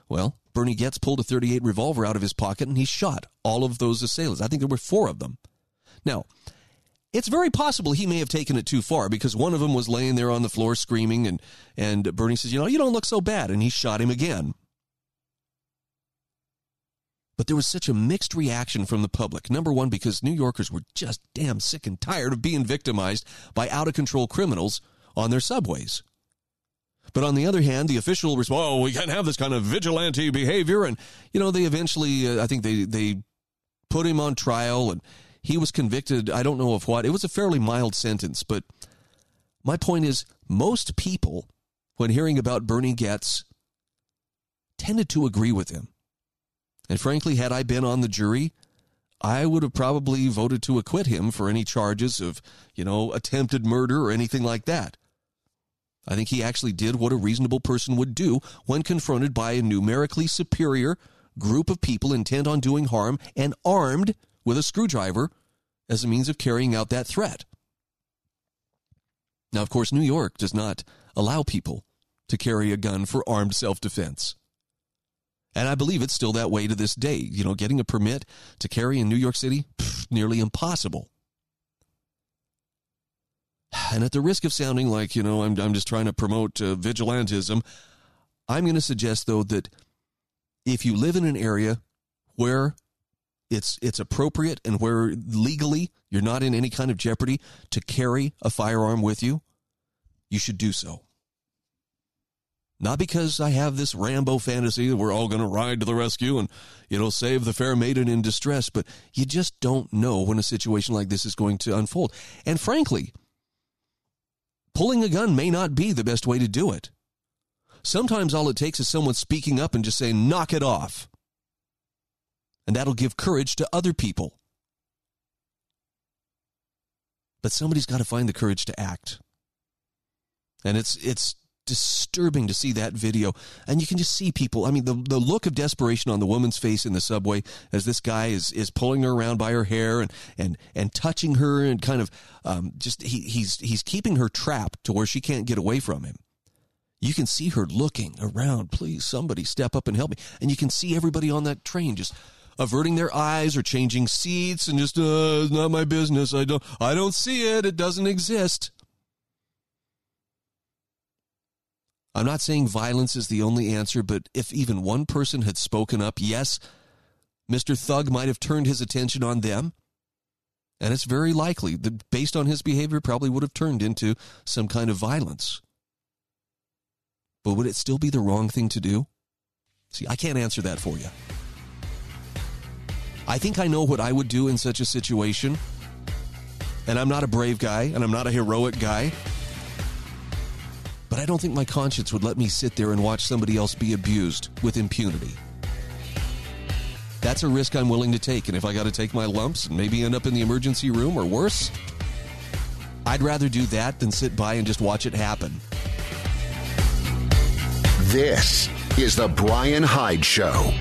Well, Bernie Goetz pulled a 38 revolver out of his pocket and he shot all of those assailants. I think there were four of them. Now, it's very possible he may have taken it too far because one of them was laying there on the floor screaming, and, and Bernie says, You know, you don't look so bad. And he shot him again. But there was such a mixed reaction from the public. Number one, because New Yorkers were just damn sick and tired of being victimized by out of control criminals on their subways. But on the other hand, the official response, oh, we can't have this kind of vigilante behavior. And, you know, they eventually, uh, I think they, they put him on trial and he was convicted, I don't know of what. It was a fairly mild sentence, but my point is most people, when hearing about Bernie Goetz, tended to agree with him. And frankly, had I been on the jury, I would have probably voted to acquit him for any charges of, you know, attempted murder or anything like that. I think he actually did what a reasonable person would do when confronted by a numerically superior group of people intent on doing harm and armed with a screwdriver as a means of carrying out that threat. Now, of course, New York does not allow people to carry a gun for armed self defense. And I believe it's still that way to this day. You know, getting a permit to carry in New York City, pff, nearly impossible. And at the risk of sounding like, you know, I'm, I'm just trying to promote uh, vigilantism, I'm going to suggest, though, that if you live in an area where it's it's appropriate and where legally you're not in any kind of jeopardy to carry a firearm with you, you should do so. Not because I have this Rambo fantasy that we're all going to ride to the rescue and, it'll save the fair maiden in distress, but you just don't know when a situation like this is going to unfold. And frankly, pulling a gun may not be the best way to do it. Sometimes all it takes is someone speaking up and just saying, knock it off and that'll give courage to other people. But somebody's got to find the courage to act. And it's it's disturbing to see that video. And you can just see people. I mean, the, the look of desperation on the woman's face in the subway as this guy is, is pulling her around by her hair and, and, and touching her and kind of um, just he, he's, he's keeping her trapped to where she can't get away from him. You can see her looking around. Please, somebody step up and help me. And you can see everybody on that train just averting their eyes or changing seats and just uh, it's not my business. I don't I don't see it. It doesn't exist. I'm not saying violence is the only answer, but if even one person had spoken up, yes, Mr. Thug might have turned his attention on them. And it's very likely that based on his behavior, probably would have turned into some kind of violence. But would it still be the wrong thing to do? See, I can't answer that for you. I think I know what I would do in such a situation. And I'm not a brave guy and I'm not a heroic guy. But I don't think my conscience would let me sit there and watch somebody else be abused with impunity. That's a risk I'm willing to take. And if I got to take my lumps and maybe end up in the emergency room or worse, I'd rather do that than sit by and just watch it happen. This is the Brian Hyde Show.